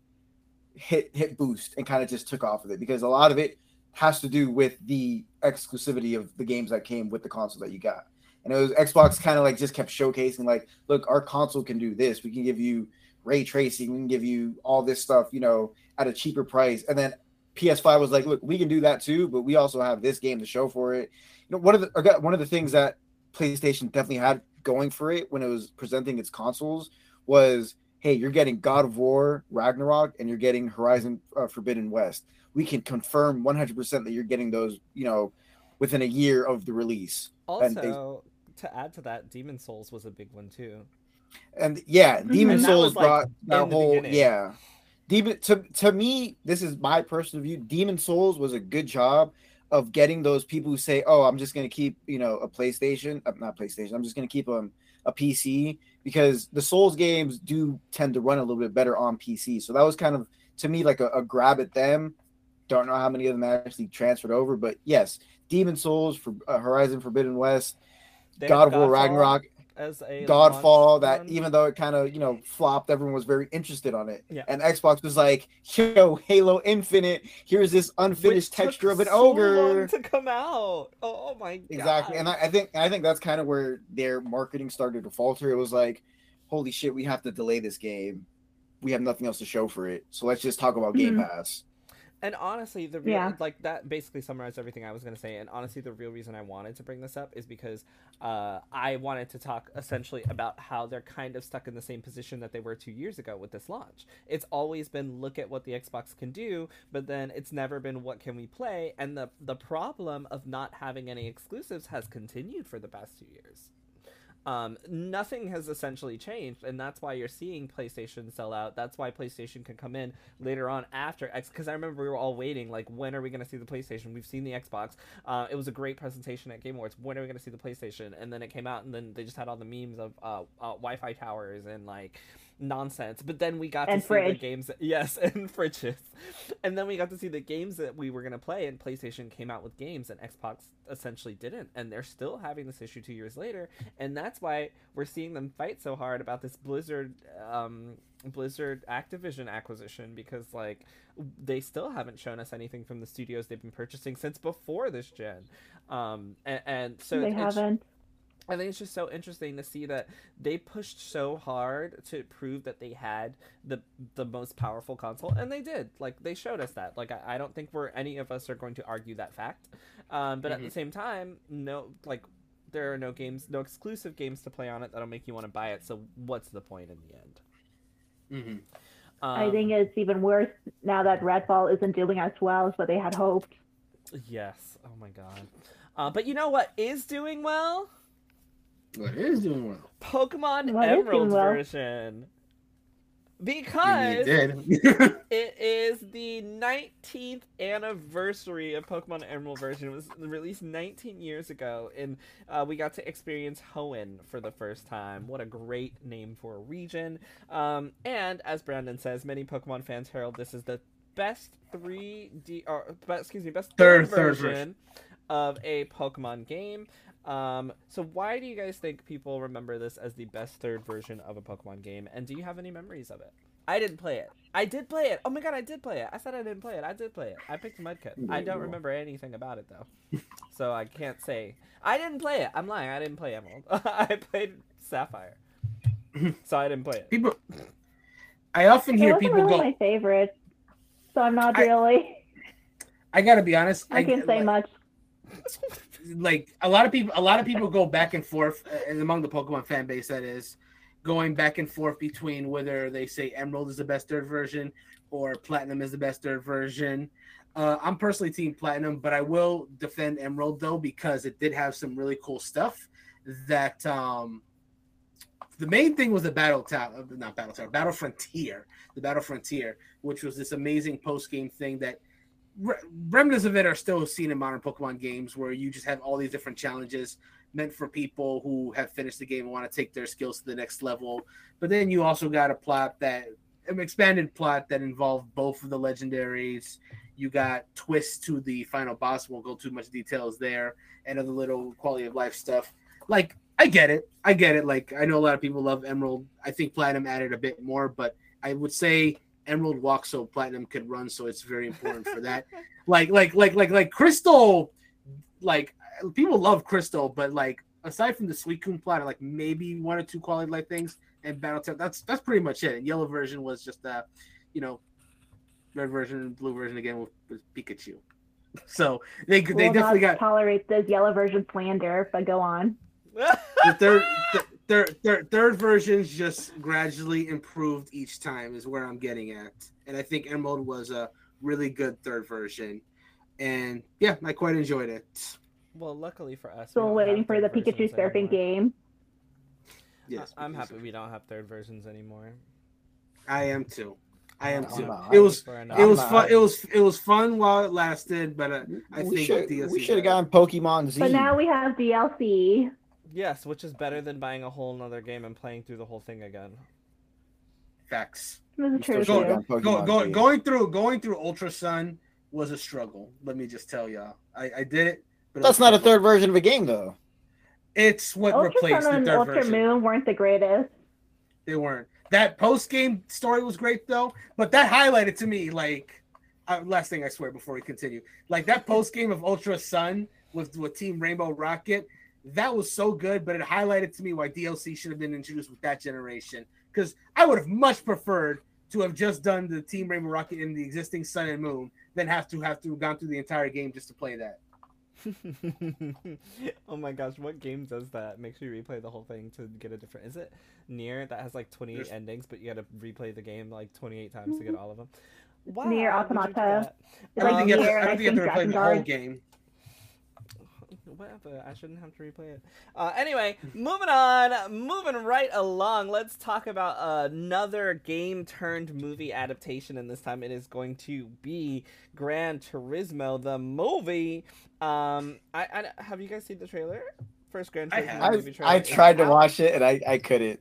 hit hit boost and kind of just took off with it because a lot of it has to do with the exclusivity of the games that came with the console that you got. And it was Xbox kind of like just kept showcasing like, look, our console can do this. We can give you ray tracing, we can give you all this stuff, you know, at a cheaper price. And then PS5 was like, look, we can do that too, but we also have this game to show for it. You know, one of the I got- one of the things that PlayStation definitely had going for it when it was presenting its consoles was, hey, you're getting God of War Ragnarok and you're getting Horizon uh, Forbidden West. We can confirm 100% that you're getting those, you know, within a year of the release. And they- Also, to add to that, Demon Souls was a big one too. And yeah, Demon Mm-hmm. And that Souls was, like, brought that whole beginning. yeah. Demon to to me, this is my personal view. Demon Souls was a good job of getting those people who say, "Oh, I'm just gonna keep you know a PlayStation, uh, not PlayStation. I'm just gonna keep um, a PC because the Souls games do tend to run a little bit better on PC. So that was kind of to me like a, a grab at them. Don't know how many of them actually transferred over, but yes, Demon Souls for uh, Horizon Forbidden West, God of War Ragnarok, as a Godfall that one. even though it kind of you know flopped, everyone was very interested on it. Yeah. And Xbox was like, "Yo, Halo Infinite, here's this unfinished Which texture of an so ogre." to come out. Oh, my god! Exactly, and I, I think I think that's kind of where their marketing started to falter. It was like, "Holy shit, we have to delay this game." we have nothing else to show for it. So let's just talk about Game Mhm. Pass. And honestly, the real Yeah. like that basically summarized everything I was gonna say. And honestly, the real reason I wanted to bring this up is because uh, I wanted to talk essentially about how they're kind of stuck in the same position that they were two years ago with this launch. It's always been look at what the Xbox can do, but then it's never been what can we play. And the the problem of not having any exclusives has continued for the past two years. Um, nothing has essentially changed, and that's why you're seeing PlayStation sell out. That's why PlayStation can come in later on after X. Because I remember we were all waiting, like, when are we going to see the PlayStation? We've seen the Xbox. Uh, it was a great presentation at Game Awards. When are we going to see the PlayStation? And then it came out, and then they just had all the memes of uh, uh, Wi-Fi towers and like nonsense. But then we got And to see the games. That, yes, <laughs> and fridges. And then we got to see the games that we were going to play, and PlayStation came out with games, and Xbox essentially didn't. And they're still having this issue two years later, and that's why we're seeing them fight so hard about this Blizzard, um, Blizzard Activision acquisition because like they still haven't shown us anything from the studios they've been purchasing since before this gen. Um, and, and so they it's- haven't. I think it's just so interesting to see that they pushed so hard to prove that they had the the most powerful console, and they did. Like they showed us that. Like I, I don't think we're any of us are going to argue that fact. Um, but at the same time, no, like there are no games, no exclusive games to play on it that'll make you want to buy it. So what's the point in the end? hmm I Um, think it's even worse now that Redfall isn't doing as well as what they had hoped. Yes. Oh my god. Uh, but you know what is doing well? But it is doing well. Pokemon What is doing Emerald well? version. Because. <laughs> It is the 19th anniversary of Pokemon Emerald version. It was released 19 years ago, and uh, we got to experience Hoenn for the first time. What a great name for a region! Um, and as Brandon says, many Pokemon fans herald this is the best 3D, or excuse me, best third, Third- third version, version. of a Pokemon game. Um, so why do you guys think people remember this as the best third version of a Pokemon game? And do you have any memories of it? I didn't play it. I did play it. Oh my god, I did play it. I said I didn't play it. I did play it. I picked Mudkip. I don't remember anything about it though, so I can't say I didn't play it. I'm lying. I didn't play Emerald. <laughs> I played Sapphire, so I didn't play it. people, I often It hear wasn't people really go. my favorite, so I'm not I- really. I gotta be honest. I can't say like, much. <laughs> like a lot of people a lot of people go back and forth uh, and among the pokemon fan base that is going back and forth between whether they say emerald is the best third version or platinum is the best third version. Uh, i'm personally team platinum but i will defend emerald though because it did have some really cool stuff that um the main thing was the battle tower not battle tower battle frontier the battle frontier which was this amazing post-game thing that remnants of it are still seen in modern Pokemon games where you just have all these different challenges meant for people who have finished the game and want to take their skills to the next level. But then you also got a plot that an expanded plot that involved both of the legendaries. You got twists to the final boss. Won't go too much details there, and other little quality of life stuff. Like I get it, I get it. Like I know a lot of people love Emerald. I think Platinum added a bit more, but I would say Emerald walks so Platinum could run, so it's very important for that. Like, like, like, like, like Crystal. Like people love Crystal, but like aside from the Suicune plot, like maybe one or two quality life things and Battle that's that's pretty much it. And yellow version was just uh, you know, red version and blue version again with, with Pikachu. So they they Will definitely not got tolerate this yellow version slander, but go on. <laughs> the third, th- third, third, third versions just gradually improved each time is where I'm getting at, and I think Emerald was a really good third version, and yeah, I quite enjoyed it. well, luckily for us, we Still waiting for the Pikachu versions surfing anymore. game. Yes, I- I'm because happy we don't have third versions anymore. I am too. I am too. not. It was it was fun. It was it was fun while it lasted, but uh, I we think should DLC we should have gotten Pokemon Z. But now we have DLC. Yes, which is better than buying a whole nother game and playing through the whole thing again. facts. This is We still true should've too. gotten Go, go, going through going through Ultra Sun was a struggle. Let me just tell y'all. I, I did it. But That's was not a third version of a game though. It's what Ultra replaced Sun the and third Ultra version. Moon weren't the greatest. They weren't. That post game story was great though, but that highlighted to me like uh, last thing I swear before we continue. Like that post game of Ultra Sun with with Team Rainbow Rocket, that was so good, but it highlighted to me why DLC should have been introduced with that generation. Because I would have much preferred to have just done the Team Rainbow Rocket in the existing Sun and Moon than have to have to have gone through the entire game just to play that. <laughs> oh my gosh, what game does that? Makes you replay the whole thing to get a different. Is it Nier that has like 28 There's- endings, but you got to replay the game like 28 times to get all of them? Wow, Nier would you do Automata. I don't think you have to, I and don't think you have to replay the whole game. Whatever. I shouldn't have to replay it. Uh, anyway, <laughs> moving on, moving right along. Let's talk about another game turned movie adaptation, and this time it is going to be Gran Turismo, the movie. Um, I, I have you guys seen the trailer? First Gran I Turismo. I, movie trailer. I is tried to watch it and I, I couldn't.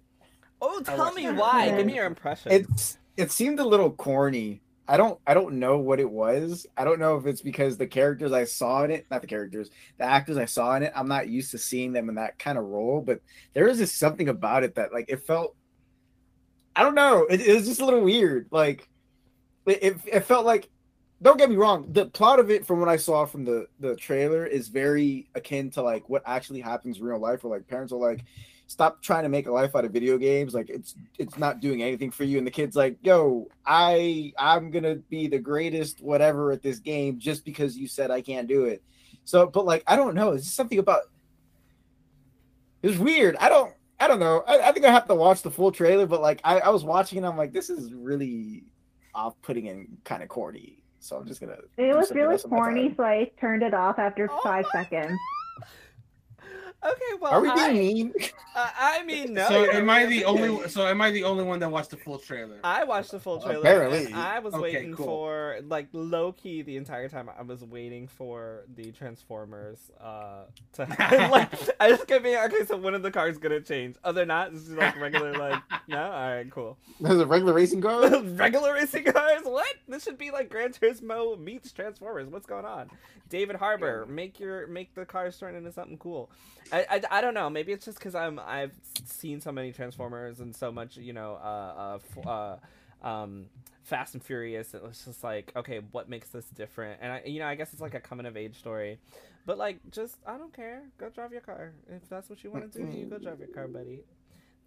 Oh, tell watched me it. why. Give me your impression. It's it seemed a little corny. I don't I don't know what it was. I don't know if it's because the characters I saw in it, not the characters, the actors I saw in it, I'm not used to seeing them in that kind of role, but there is just something about it that like it felt I don't know, it, it was just a little weird. Like it, it, it felt like don't get me wrong, the plot of it from what I saw from the the trailer is very akin to like what actually happens in real life where like parents are like stop trying to make a life out of video games. Like it's it's not doing anything for you. And the kid's like yo i i'm gonna be the greatest whatever at this game just because you said i can't do it. So but like i don't know. It's just something about it was weird. I don't i don't know. I, I think i have to watch the full trailer but like I, I was watching and i'm like this is really off-putting and kind of corny. So i'm just gonna It was really else with my corny, so I turned it off after Oh five my seconds. Okay, well, are we I, being mean uh, I mean, no. so am I the only? So am I the only one that watched the full trailer? I watched the full trailer. Apparently. I was Okay, waiting cool. for like low key the entire time. I was waiting for the Transformers uh to happen. <laughs> like I just kept being okay. So when are the cars gonna change? Other than not, this is like regular. Like <laughs> no, all right, cool. there's a regular racing car <laughs> regular racing cars. What? This should be like Gran Turismo meets Transformers. What's going on? David Harbour, make your make the cars turn into something cool. I, I, I don't know. Maybe it's just because I'm I've seen so many Transformers and so much you know uh uh, f- uh um Fast and Furious. It was just like okay, what makes this different? And I you know I guess it's like a coming of age story, but like just I don't care. Go drive your car if that's what you want to do. You go drive your car, buddy.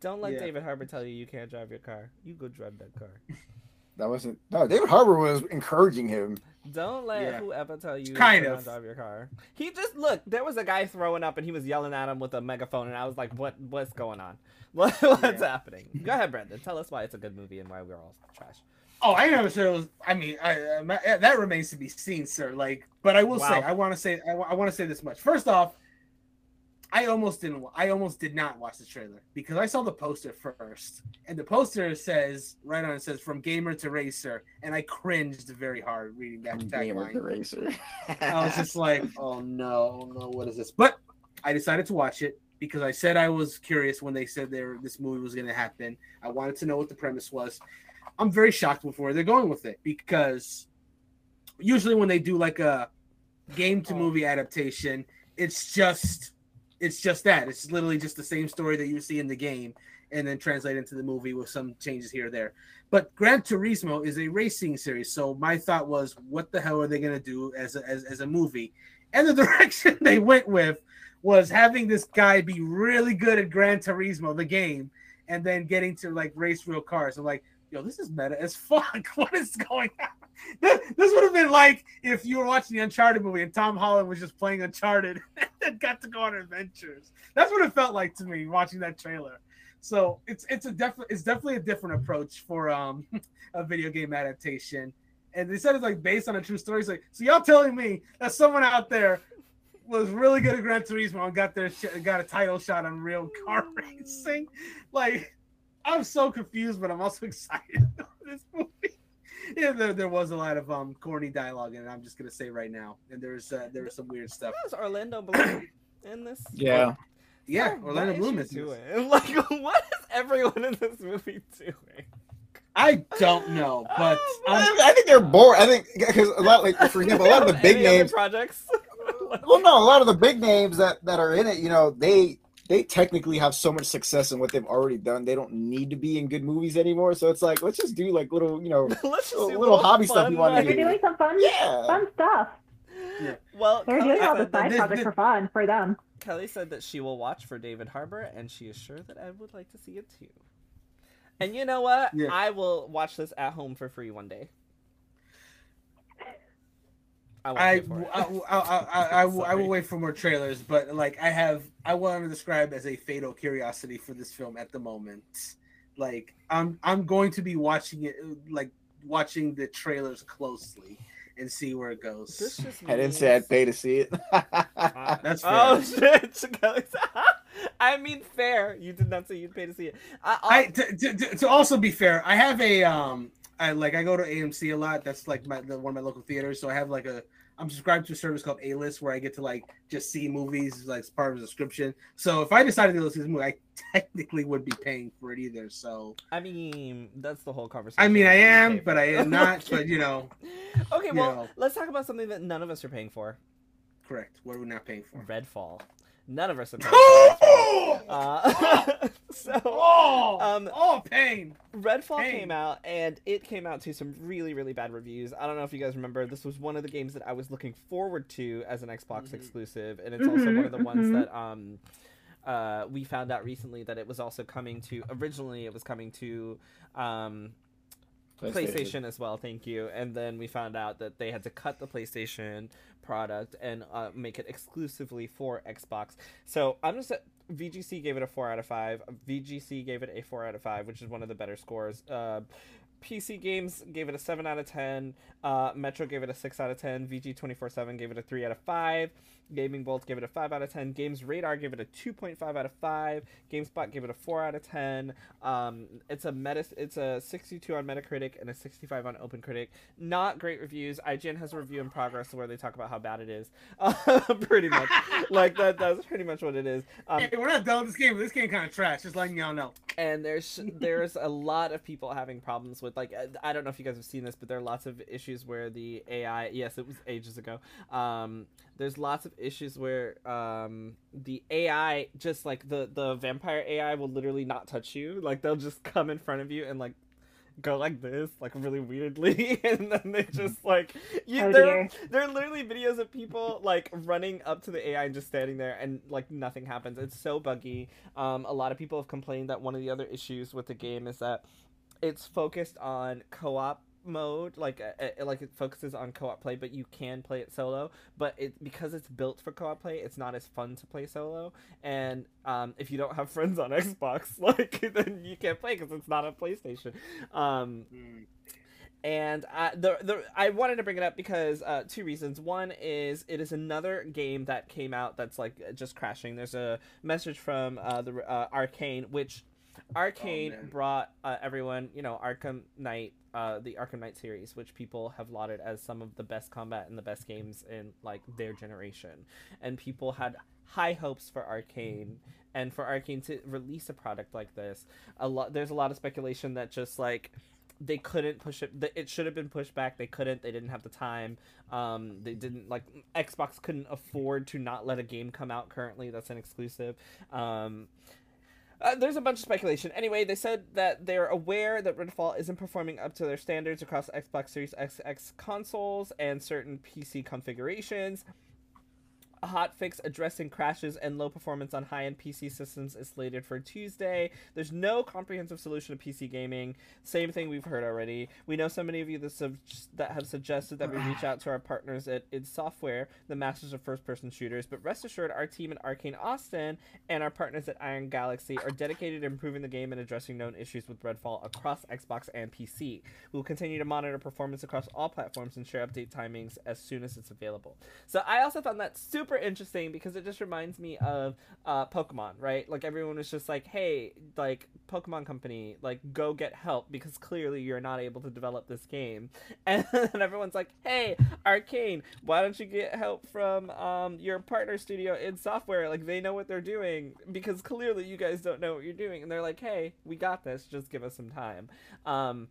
Don't let Yeah. David Harbour tell you you can't drive your car. You go drive that car. <laughs> that wasn't no David Harbour was encouraging him Don't let Yeah. whoever tell you Kind to of. drive your car. He just look. There was a guy throwing up, and he was yelling at him with a megaphone, and I was like, "What? What's going on? <laughs> What, what's Yeah. happening?" Go ahead, Brendan. Tell us why it's a good movie and why we're all trash. Oh, I never said it was. I mean, I, uh, ma- that remains to be seen, sir. Like, but I will say, I want to say, I, want to say this much. First off, I almost didn't. I almost did not watch the trailer because I saw the poster first, and the poster says right on it says "From Gamer to Racer," and I cringed very hard reading that gamer tagline. racer I was just like, <laughs> "Oh no, oh, no, what is this?" But I decided to watch it because I said I was curious when they said there this movie was going to happen. I wanted to know what the premise was. I'm very shocked with where they're going with it because usually when they do like a game to oh. movie adaptation, it's just it's just that. It's literally just the same story that you see in the game and then translate into the movie with some changes here or there. But Gran Turismo is a racing series, so my thought was, what the hell are they going to do as a, as, as a movie? And the <laughs> direction they went with was having this guy be really good at Gran Turismo, the game, and then getting to like race real cars. I'm like, yo, this is meta as fuck. <laughs> What is going on? This, this would have been like if you were watching the Uncharted movie and Tom Holland was just playing Uncharted <laughs> and got to go on adventures. That's what it felt like to me watching that trailer. So it's it's a definitely it's definitely a different approach for um <laughs> a video game adaptation. And they said it's like based on a true story. Like so y'all telling me that someone out there was really good at Gran Turismo and got their sh- got a title shot on real car racing. Like I'm so confused, but I'm also <laughs> excited about this movie. Yeah, there, there was a lot of um corny dialogue in it. I'm just gonna say right now, and there's uh, there was some weird stuff. That was Orlando Bloom in this. <clears throat> yeah Yeah, What- Orlando Bloom is in this. doing. <laughs> Like, what is everyone in this movie doing? I don't know, but <laughs> Oh, um, I, I think they're bored. I think because a lot, like for example, a lot of the big Any names. projects. Well, no, a lot of the big names that that are in it, you know, they they technically have so much success in what they've already done. They don't need to be in good movies anymore. So it's like let's just do like little, you know, <laughs> Let's just Little- little hobby stuff you wanna like- They're doing some fun, yeah. fun stuff. Yeah. Well, They're Kelly doing all the side this- projects for fun for them. Kelly said that she will watch for David Harbour, and she is sure that I would like to see it too. And you know what? Yeah. I will watch this at home for free one day. I won't I, pay for it. I, I, I, I, <laughs> I will- I will wait for more trailers, but like I have, I want to describe as a fatal curiosity for this film at the moment. Like I'm, I'm going to be watching it, like watching the trailers closely and see where it goes. This just I didn't say I'd pay to see it. Uh, <laughs> That's <laughs> Oh shit! I mean, fair. You did not say you'd pay to see it. I, I to, to, to- to also be fair, I have a um, I like I go to AMC a lot. That's like my the, one of my local theaters. So I have like a I'm subscribed to a service called A List where I get to like just see movies like as part of a subscription. So if I decided to go see this movie, I <laughs> technically would be paying for it either. So I mean, that's the whole conversation. I mean, I am, but I am not. <laughs> But you know, okay, you well, know. let's talk about something that none of us are paying for. correct. What are we not paying for? Redfall. None of us have. <laughs> paying. <laughs> Uh, <laughs> so, oh, um, oh, pain. Redfall Hey. came out, and it came out to some really, really bad reviews. I don't know if you guys remember. This was one of the games that I was looking forward to as an Xbox Mhm. exclusive, and it's also one of the ones Mhm, that um, uh, we found out recently that it was also coming to. Originally, it was coming to um, PlayStation as well. Thank you. And then we found out that they had to cut the PlayStation product and uh, make it exclusively for Xbox. So I'm just VGC gave it a four out of five. VGC gave it a four out of five, which is one of the better scores. Uh, PC Games gave it a seven out of ten. Uh, Metro gave it a six out of ten. VG twenty four seven gave it a three out of five. Gaming Bolt gave it a five out of ten. Games Radar gave it a two point five out of five. GameSpot gave it a four out of ten. Um, it's a meta. It's a sixty two on Metacritic and a sixty five on OpenCritic. Not great reviews. IGN has a review in progress where they talk about how bad it is. Uh, <laughs> pretty much, <laughs> like that. That's pretty much what it is. Um, Hey, we're not done with this game. This game kind of trash. Just letting y'all know. and there's <laughs> there's a lot of people having problems with like I- I don't know if you guys have seen this, but there are lots of issues where the AI. Yes, it was ages ago. Um, there's lots of issues where um, the AI just like the the vampire AI will literally not touch you. Like they'll just come in front of you and like go like this, like really weirdly, <laughs> and then they just like you. Oh, there, there are literally videos of people like running up to the AI and just standing there, and like nothing happens. It's so buggy. Um, a lot of people have complained that one of the other issues with the game is that it's focused on co-op mode like uh, uh, like it focuses on co-op play but you can play it solo but it because it's built for co-op play it's not as fun to play solo and um if you don't have <laughs> friends on xbox <laughs> like then you can't play because it's not a playstation um Mm. and I, the, the I wanted to bring it up because uh, two reasons. One is it is another game that came out that's like just crashing. There's a message from uh, the uh, Arkane, which Arkane man. brought uh, everyone, you know, Arkham Knight, uh, the Arkham Knight series, which people have lauded as some of the best combat and the best games in like their generation, and people had high hopes for Arkane. And for Arkane to release a product like this. A lot there's a lot of speculation that just like they couldn't push it it should have been pushed back. They couldn't. They didn't have the time. Um they didn't like xbox couldn't afford to not let a game come out currently that's an exclusive. Um uh, there's a bunch of speculation. Anyway, they said that they're aware that Redfall isn't performing up to their standards across Xbox Series X, consoles and certain PC configurations. A hotfix addressing crashes and low performance on high-end PC systems is slated for Tuesday. There's no comprehensive solution to PC gaming. Same thing we've heard already. We know so many of you that, sub- that have suggested that we reach out to our partners at id Software, the masters of first-person shooters. But rest assured, our team at Arkane Austin and our partners at Iron Galaxy are dedicated to improving the game and addressing known issues with Redfall across Xbox and PC. We will continue to monitor performance across all platforms and share update timings as soon as it's available. So I also found that super interesting because it just reminds me of uh, Pokemon, right? Like everyone was just like, "Hey, like Pokemon Company, like go get help because clearly you're not able to develop this game," <laughs> and everyone's like, "Hey, Arkane, why don't you get help from um, your partner studio id Software? Like they know what they're doing because clearly you guys don't know what you're doing." And they're like, "Hey, we got this. Just give us some time." Um,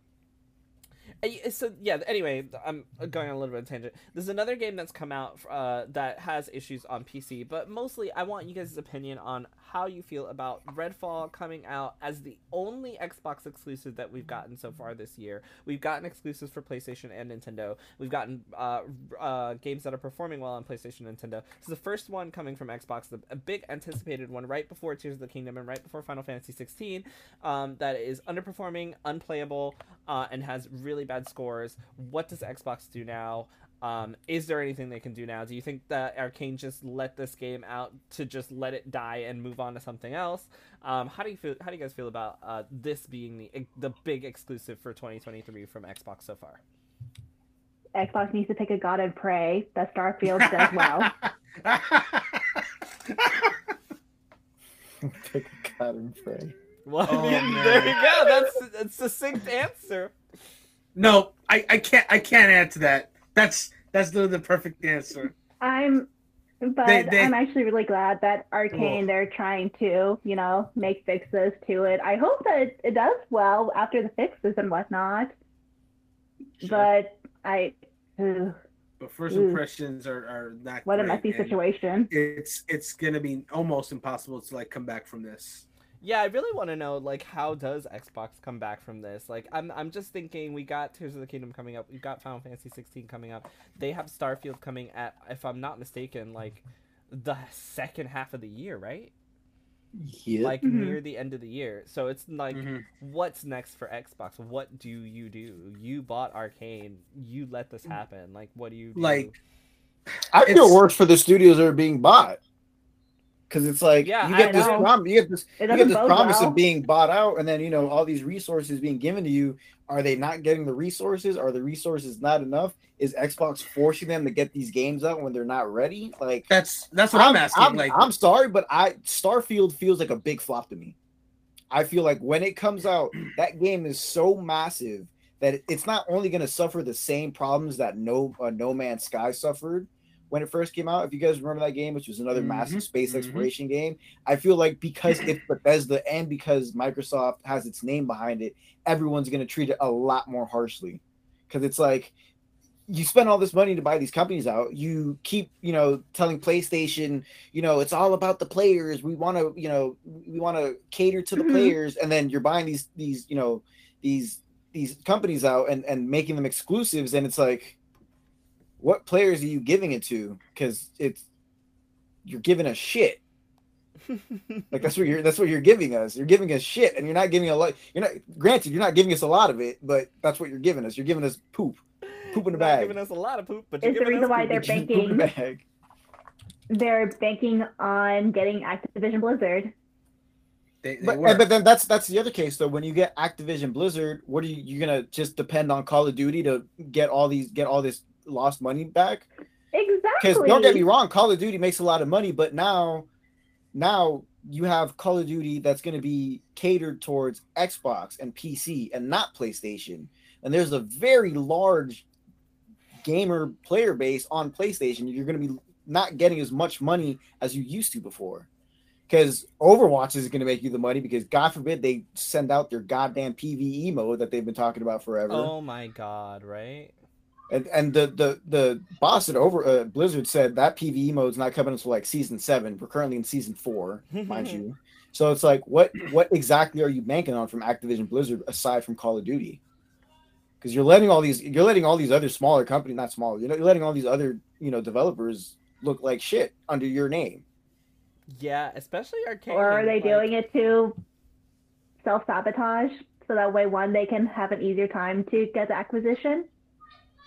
So yeah. Anyway, I'm going on a little bit of tangent. There's another game that's come out uh, that has issues on PC, but mostly I want you guys' opinion on how you feel about Redfall coming out as the only Xbox exclusive that we've gotten so far this year. We've gotten exclusives for PlayStation and Nintendo. We've gotten uh, uh, games that are performing well on PlayStation and Nintendo. This is the first one coming from Xbox, the, a big anticipated one right before Tears of the Kingdom and right before Final Fantasy 16. Um, that is underperforming, unplayable, uh, and has really bad scores. What does Xbox do now? Um, is there anything they can do now? Do you think that Arkane just let this game out to just let it die and move on to something else? Um, how do you feel? How do you guys feel about uh, this being the the big exclusive for 2023 from Xbox so far? Xbox needs to pick a God and pray that Starfield does well. <laughs> Take a god and pray. Well, Oh, I <laughs> mean, there you go. That's a succinct answer. no, I, I can't I can't add to that. That's that's the, the perfect answer. I'm, but They- they- I'm actually really glad that Arkane they're trying to, you know, make fixes to it. I hope that it, it does well after the fixes and whatnot. But I, ugh, But first impressions are, are not what a messy situation. It's it's gonna be almost impossible to like come back from this. Yeah, I really want to know like how does Xbox come back from this? Like I'm I'm just thinking we got Tears of the Kingdom coming up. We've got Final Fantasy 16 coming up. They have Starfield coming at if I'm not mistaken like the second half of the year, right? Yeah. Like Mhm. near the end of the year. So it's like Mhm. what's next for Xbox? What do you do? You bought Arkane. You let this happen. Like what do you do? Like, I feel It's- worse for the studios that are being bought. Because it's like Yeah, you I get this know. prom- you get this It you get this promise well. of being bought out, and then you know all these resources being given to you. Are they not getting the resources? Are the resources not enough? Is Xbox forcing them to get these games out when they're not ready? Like that's that's what I'm, asking. I'm, like I'm sorry, but I Starfield feels like a big flop to me. I feel like when it comes out, <clears throat> that game is so massive that it's not only going to suffer the same problems that No uh, No Man's Sky suffered when it first came out. If you guys remember that game, which was another Mhm, massive space mhm. exploration game, I feel like because it's <clears throat> Bethesda and because Microsoft has its name behind it, everyone's going to treat it a lot more harshly because it's like you spend all this money to buy these companies out you keep you know telling playstation you know it's all about the players we want to you know we want to cater to the Mhm. players and then you're buying these these you know these these companies out and and making them exclusives and it's like what players are you giving it to because it's you're giving us shit <laughs> like that's what you're that's what you're giving us you're giving us shit and you're not giving a lot you're not granted you're not giving us a lot of it but that's what you're giving us you're giving us poop poop in the Not bag giving us a lot of poop, but you're It's the giving reason us why poop. they're Just poop in the banking. bag. They're banking on getting Activision Blizzard. they, they But, were. but then that's that's the other case though. When you get Activision Blizzard, what are you you're gonna just depend on Call of Duty to get all these get all this lost money back? Exactly. Because don't get me wrong, Call of Duty makes a lot of money, but now now you have Call of Duty that's gonna be catered towards Xbox and PC and not PlayStation. And there's a very large gamer player base on PlayStation. You're gonna be not getting as much money as you used to before. Because Overwatch is going to make you the money because God forbid they send out their goddamn PVE mode that they've been talking about forever. Oh my god, right? And and the the the boss at over uh, Blizzard said that PVE mode's not coming until like season seven. We're currently in season four, mind <laughs> you. So it's like, what what exactly are you banking on from Activision Blizzard aside from Call of Duty? Because you're letting all these you're letting all these other smaller companies, not small, you know, you're letting all these other you know developers look like shit under your name. Yeah, especially arcade. Or are they like- doing it to self sabotage so that way one they can have an easier time to get the acquisition?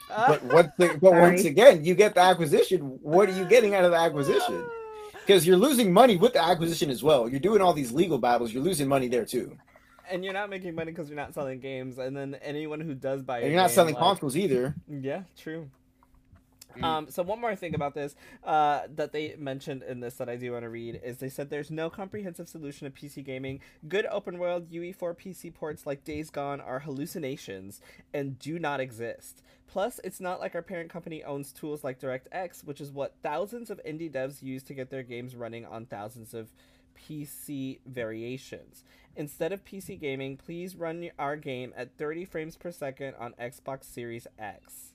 But <laughs> what? The, but once again, you get the acquisition. What are you getting out of the acquisition? <sighs> Because you're losing money with the acquisition as well. You're doing all these legal battles. You're losing money there too. and you're not making money because you're not selling games, and then anyone who does buy, And your you're not game, selling like- consoles either. Yeah, true. Mm. Um, so one more thing about this uh, that they mentioned in this that I do want to read is they said there's no comprehensive solution to PC gaming. Good open world UE4 PC ports like Days Gone are hallucinations and do not exist. Plus, it's not like our parent company owns tools like DirectX, which is what thousands of indie devs use to get their games running on thousands of PC variations. Instead of PC gaming, please run our game at 30 frames per second on Xbox Series X.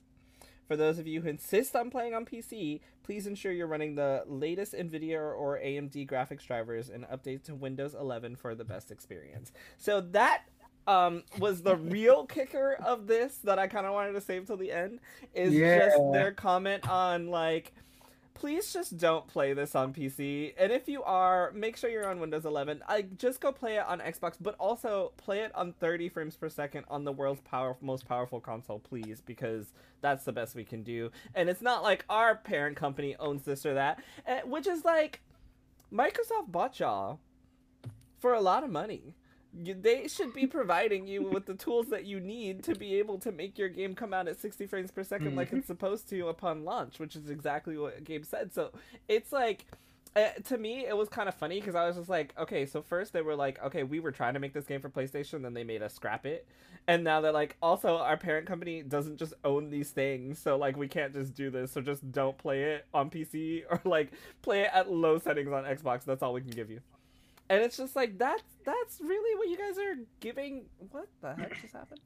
For those of you who insist on playing on PC, please ensure you're running the latest NVIDIA or AMD graphics drivers and update to Windows 11 for the best experience. So that um, was the <laughs> real kicker of this that I kind of wanted to save till the end is Yeah. just their comment on like please just don't play this on PC. And if you are, make sure you're on Windows 11. I just go play it on Xbox, but also play it on 30 frames per second on the world's power most powerful console, please, because that's the best we can do. And it's not like our parent company owns this or that, eh, which is like Microsoft bought y'all for a lot of money. They should be providing you with the tools that you need to be able to make your game come out at 60 frames per 2nd like it's supposed to upon launch, which is exactly what Gabe said. So it's like, uh, to me, it was kind of funny because I was just like, okay, so first they were like, okay, we were trying to make this game for PlayStation, then they made us scrap it. And now they're like, also, our parent company doesn't just own these things, so like, we can't just do this, so just don't play it on PC <laughs> or like play it at low settings on Xbox. That's all we can give you and it's just like that's that's really what you guys are giving what the heck just happened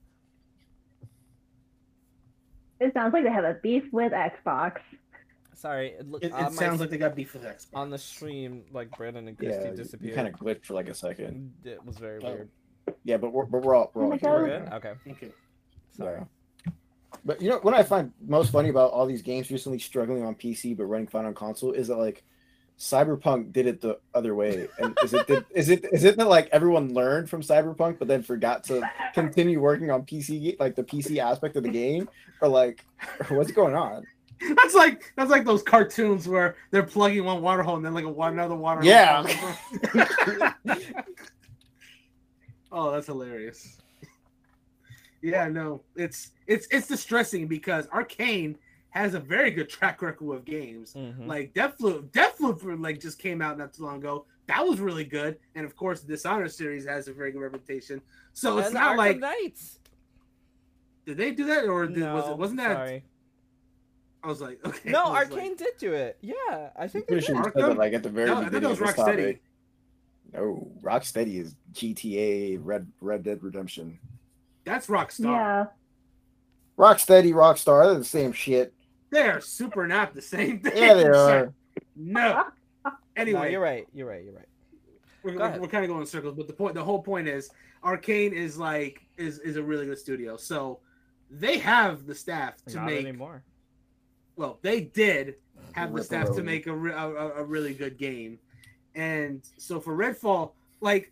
It sounds like they have a beef with Xbox. sorry it, look, It, it on, my- sounds like they got beef with Xbox. on the stream like brandon and christy Yeah, disappeared kind of glitched for like a second. it was very Oh. weird Yeah, but we're, but we're all we're Oh all here. We're good okay Okay. sorry Yeah. But you know what I find most funny about all these games recently struggling on PC but running fine on console is that like Cyberpunk did it the other way. And is it did, is it is it that like everyone learned from Cyberpunk but then forgot to continue working on PC like the PC aspect of the game or like <laughs> what's going on? That's like that's like those cartoons where they're plugging one water hole and then like a another water hole. Yeah. <laughs> oh, that's hilarious. Yeah, no, it's it's it's distressing because Arkane has a very good track record with games. Mhm. Like Deathloop, Deathloop like just came out not too long ago. That was really good, and of course, the Dishonored series has a very good reputation. So it's not Arkham like Knights. did they do that or did, was it wasn't that? sorry. I was like, <laughs> okay. no arkane like- did do it yeah i think they Pretty did. sure you said Arkham? that like at the very no, I thought beginning was of this Rocksteady. topic. No, Rocksteady is GTA Red Red Dead Redemption. That's Rockstar. Yeah. Rocksteady, Rockstar, they're the same shit. They are super not the same thing. Yeah, they are. No. <laughs> no, Anyway, you're right you're right you're right we're, we're, we're kind of going in circles, but the point, the whole point is, Arkane is like is is a really good studio. So they have the staff to not make. anymore Well, they did have the staff to make a, a, a a really good game, and so for Redfall, like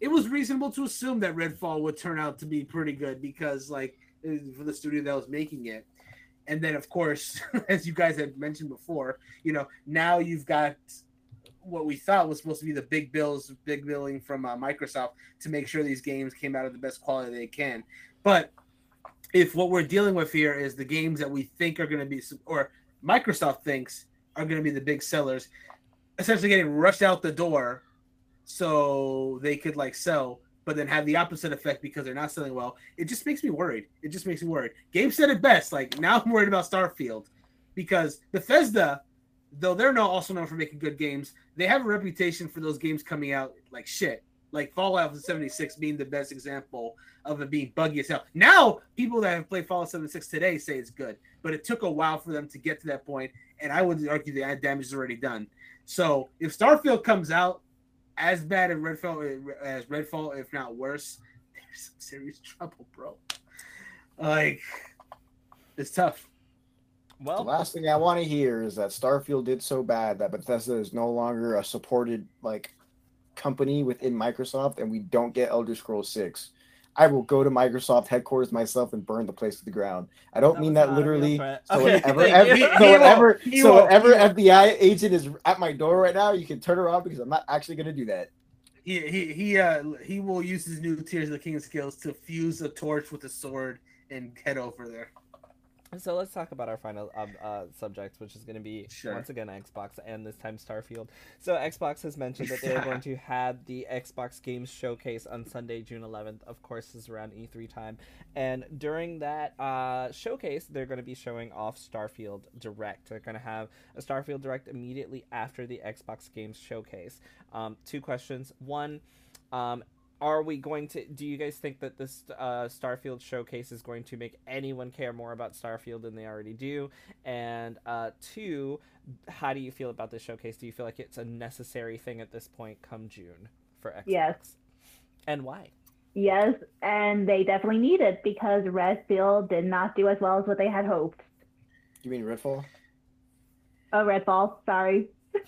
it was reasonable to assume that Redfall would turn out to be pretty good because like eh, for the studio that was making it. And then, of course, <laughs> as you guys had mentioned before, you know, now you've got what we thought was supposed to be the big bills, big billing from uh, Microsoft to make sure these games came out of the best quality they can. But if what we're dealing with here is the games that we think are going to be, or Microsoft thinks are going to be the big sellers, essentially getting rushed out the door so they could like sell, but then have the opposite effect because they're not selling well. It just makes me worried. It just makes me worried. Gabe said it best. Like now I'm worried about Starfield because Bethesda, though they're not also known for making good games, they have a reputation for those games coming out like shit. Like Fallout 76 being the best example of it being buggy as hell. Now, people that have played Fallout 76 today say it's good, but it took a while for them to get to that point, and I would argue the damage is already done. So if Starfield comes out as bad as Redfall as Redfall, if not worse, there's some serious trouble, bro. Like it's tough. Well, the last thing I want to hear is that Starfield did so bad that Bethesda is no longer a supported like company within Microsoft, and we don't get Elder Scrolls Six. I will go to Microsoft headquarters myself and burn the place to the ground. I don't That mean that not a real literally. So Okay, whenever, thank every, <laughs> so He won't. whenever, He so whenever FBI agent is at my door right now, you can turn around because I'm not actually going to do that. He he he uh he will use his new Tears of the King skills to fuse a torch with a sword and head over there. So let's talk about our final um, uh, subject, which is going to be Sure. once again Xbox and this time Starfield. So Xbox has mentioned that they are going <laughs> to have the Xbox Games Showcase on Sunday, June 11th. Of course, this is around E3 time, and during that uh, showcase, they're going to be showing off Starfield Direct. They're going to have a Starfield Direct immediately after the Xbox Games Showcase. Um, two questions. One. Um, are we going to do you guys think that this uh, starfield showcase is going to make anyone care more about starfield than they already do and uh, two how do you feel about this showcase do you feel like it's a necessary thing at this point come june for xbox Yes. and why Yes, and they definitely need it because Redfield did not do as well as what they had hoped. You mean Redfall? Oh, Redfall, sorry. it's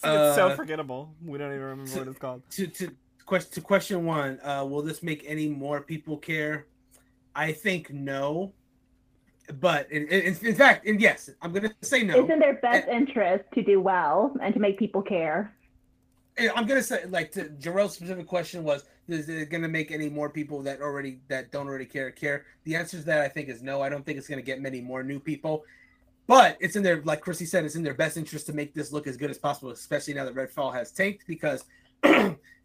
so Uh, forgettable we don't even remember what it's called to to question to question one uh will this make any more people care? I think no. But in, in, in fact and yes i'm gonna say no. It's in their best interest to do well and to make people care. And i'm gonna say like to Jarrell's specific question was is it gonna make any more people that already that don't already care care? The answer to that i think is no. I don't think it's gonna get many more new people. But it's in their like chrissy said it's in their best interest to make this look as good as possible especially now that redfall has tanked because <clears throat>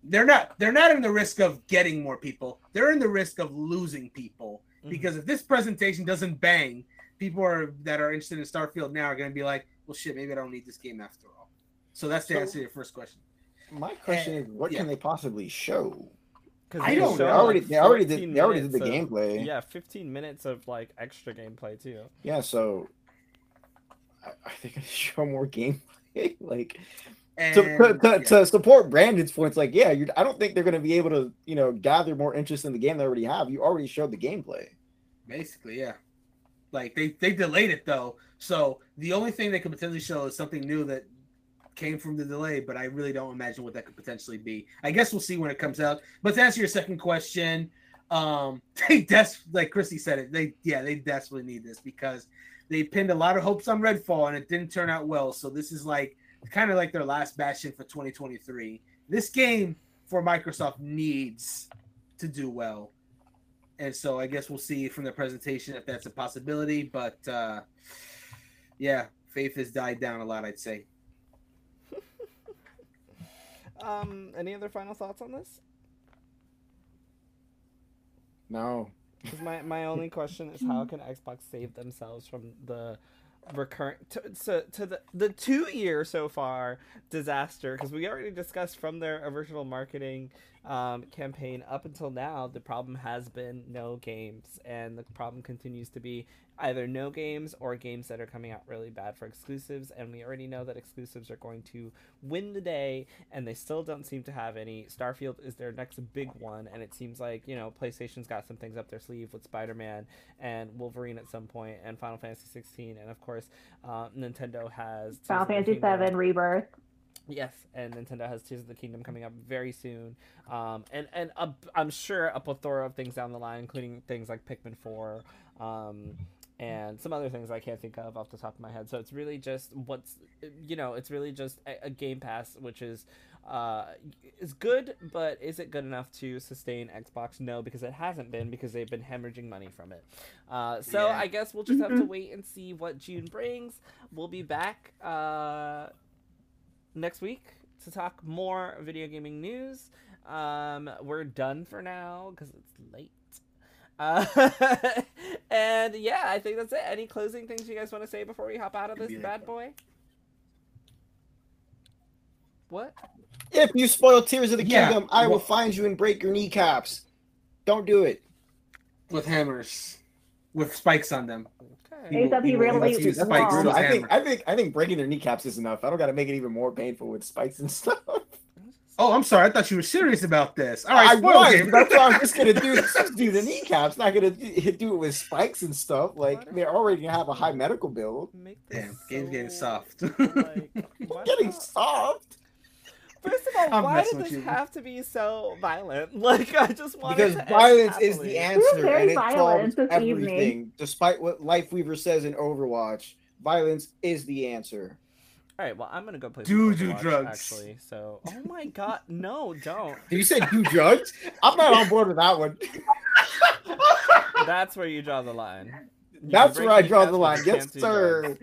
they're not they're not in the risk of getting more people they're in the risk of losing people Mhm. because if this presentation doesn't bang people are that are interested in starfield now are going to be like well shit maybe i don't need this game after all so that's the So- answer to your first question My question is, what yeah. can they possibly show? 'Cause I they don't know. They already, like, they already did. 14 They already did the minutes of- gameplay. yeah 15 minutes of like extra gameplay too Yeah, so I, I think I show more gameplay. <laughs> like and to, to, to, yeah. to support Brandon's points, like yeah, you're, I don't think they're going to be able to, you know, gather more interest in the game they already have. You already showed the gameplay. Basically, yeah. Like they they delayed it though, so the only thing they could potentially show is something new that came from the delay. But I really don't imagine what that could potentially be. I guess we'll see when it comes out. But to answer your second question, um, <laughs> they des like Christy said it. They yeah they desperately need this because they pinned a lot of hopes on Redfall and it didn't turn out well. So this is like kind of like their last bastion for 2023. This game for Microsoft needs to do well and so I guess we'll see from the presentation if that's a possibility. But uh, yeah, faith has died down a lot. I'd say. <laughs> um any other final thoughts on this No, <laughs> Because my, my only question is how can Xbox save themselves from the recurrent to, to, to the the two year so far disaster because we already discussed from their original marketing um, campaign up until now the problem has been no games and the problem continues to be either no games or games that are coming out really bad for exclusives and we already know that exclusives are going to win the day and they still don't seem to have any starfield is their next big one and it seems like you know playstation's got some things up their sleeve with spider-man and wolverine at some point and final fantasy 16 and of course uh, nintendo has Final Fantasy Kingdom. VII Rebirth. Yes, and Nintendo has Tears of the Kingdom coming up very soon, um, and and a, I'm sure a plethora of things down the line, including things like Pikmin Four, um, and some other things I can't think of off the top of my head. So it's really just what's you know, it's really just a, a Game Pass, which is uh, is good, but is it good enough to sustain Xbox? No, because it hasn't been because they've been hemorrhaging money from it. Uh, so Yeah. I guess we'll just have to <laughs> wait and see what June brings. We'll be back. Uh, next week to talk more video gaming news. Um, we're done for now because it's late. Uh, <laughs> and yeah, I think that's it. Any closing things you guys want to say before we hop out of this bad boy? What? if you spoil Tears of the Yeah, Kingdom, I will find you and break your kneecaps. Don't do it. With hammers, with spikes on them. Okay. Except he He really he use spikes wrong. I think. I think I think breaking their kneecaps is enough. I don't got to make it even more painful with spikes and <laughs> stuff. Oh, I'm sorry. I thought you were serious about this. All right, I spoil was, game. That's what I'm just gonna do. <laughs> Just do the kneecaps. Not gonna do do it with spikes and stuff. Like they're already gonna have a high medical bill. Make this Damn, game's getting soft. like, <laughs> Getting soft. First of all, I'm why messing did this you. have to be so violent? <laughs> Like, I just want Because to end violence is the answer, and it solves everything. evening. Despite what Lifeweaver says in Overwatch, violence is the answer. All right, well, I'm gonna go play. Do some do Overwatch, drugs. Actually, so. Oh my god, no, don't. <laughs> Did you say do drugs? I'm not on board with that one. <laughs> That's where you draw the line. You That's where I draw the line. Yes, can't sir.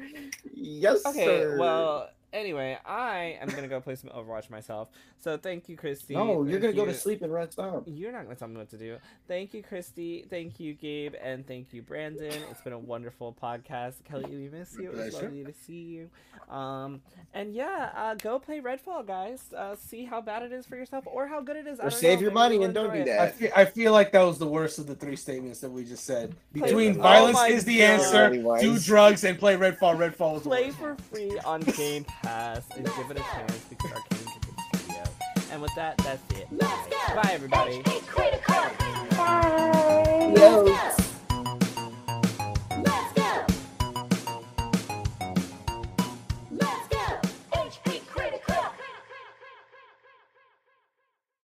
Yes, Okay, sir. well, anyway, I am gonna go play some Overwatch myself. So thank you, Christy. no, you're gonna go to sleep and rest up. You're not gonna tell me what to do. Thank you, Christy. Thank you, Gabe, and thank you, Brandon. It's been a wonderful podcast. Kelly, we miss you. It was Pleasure. lovely to see you. Um, and yeah, uh, go play Redfall, guys. Uh, see how bad it is for yourself or how good it is. Or save know. your Maybe money and don't do it. I that. feel, I feel like that was the worst of the three statements that we just said. Between Oh violence my is the God. answer, do drugs and play Redfall. Redfall is the Play worst. for free on Game <laughs> Pass and give it a chance because Arkane is a good studio. And with that, that's it. Bye, Bye everybody. Bye. Yo.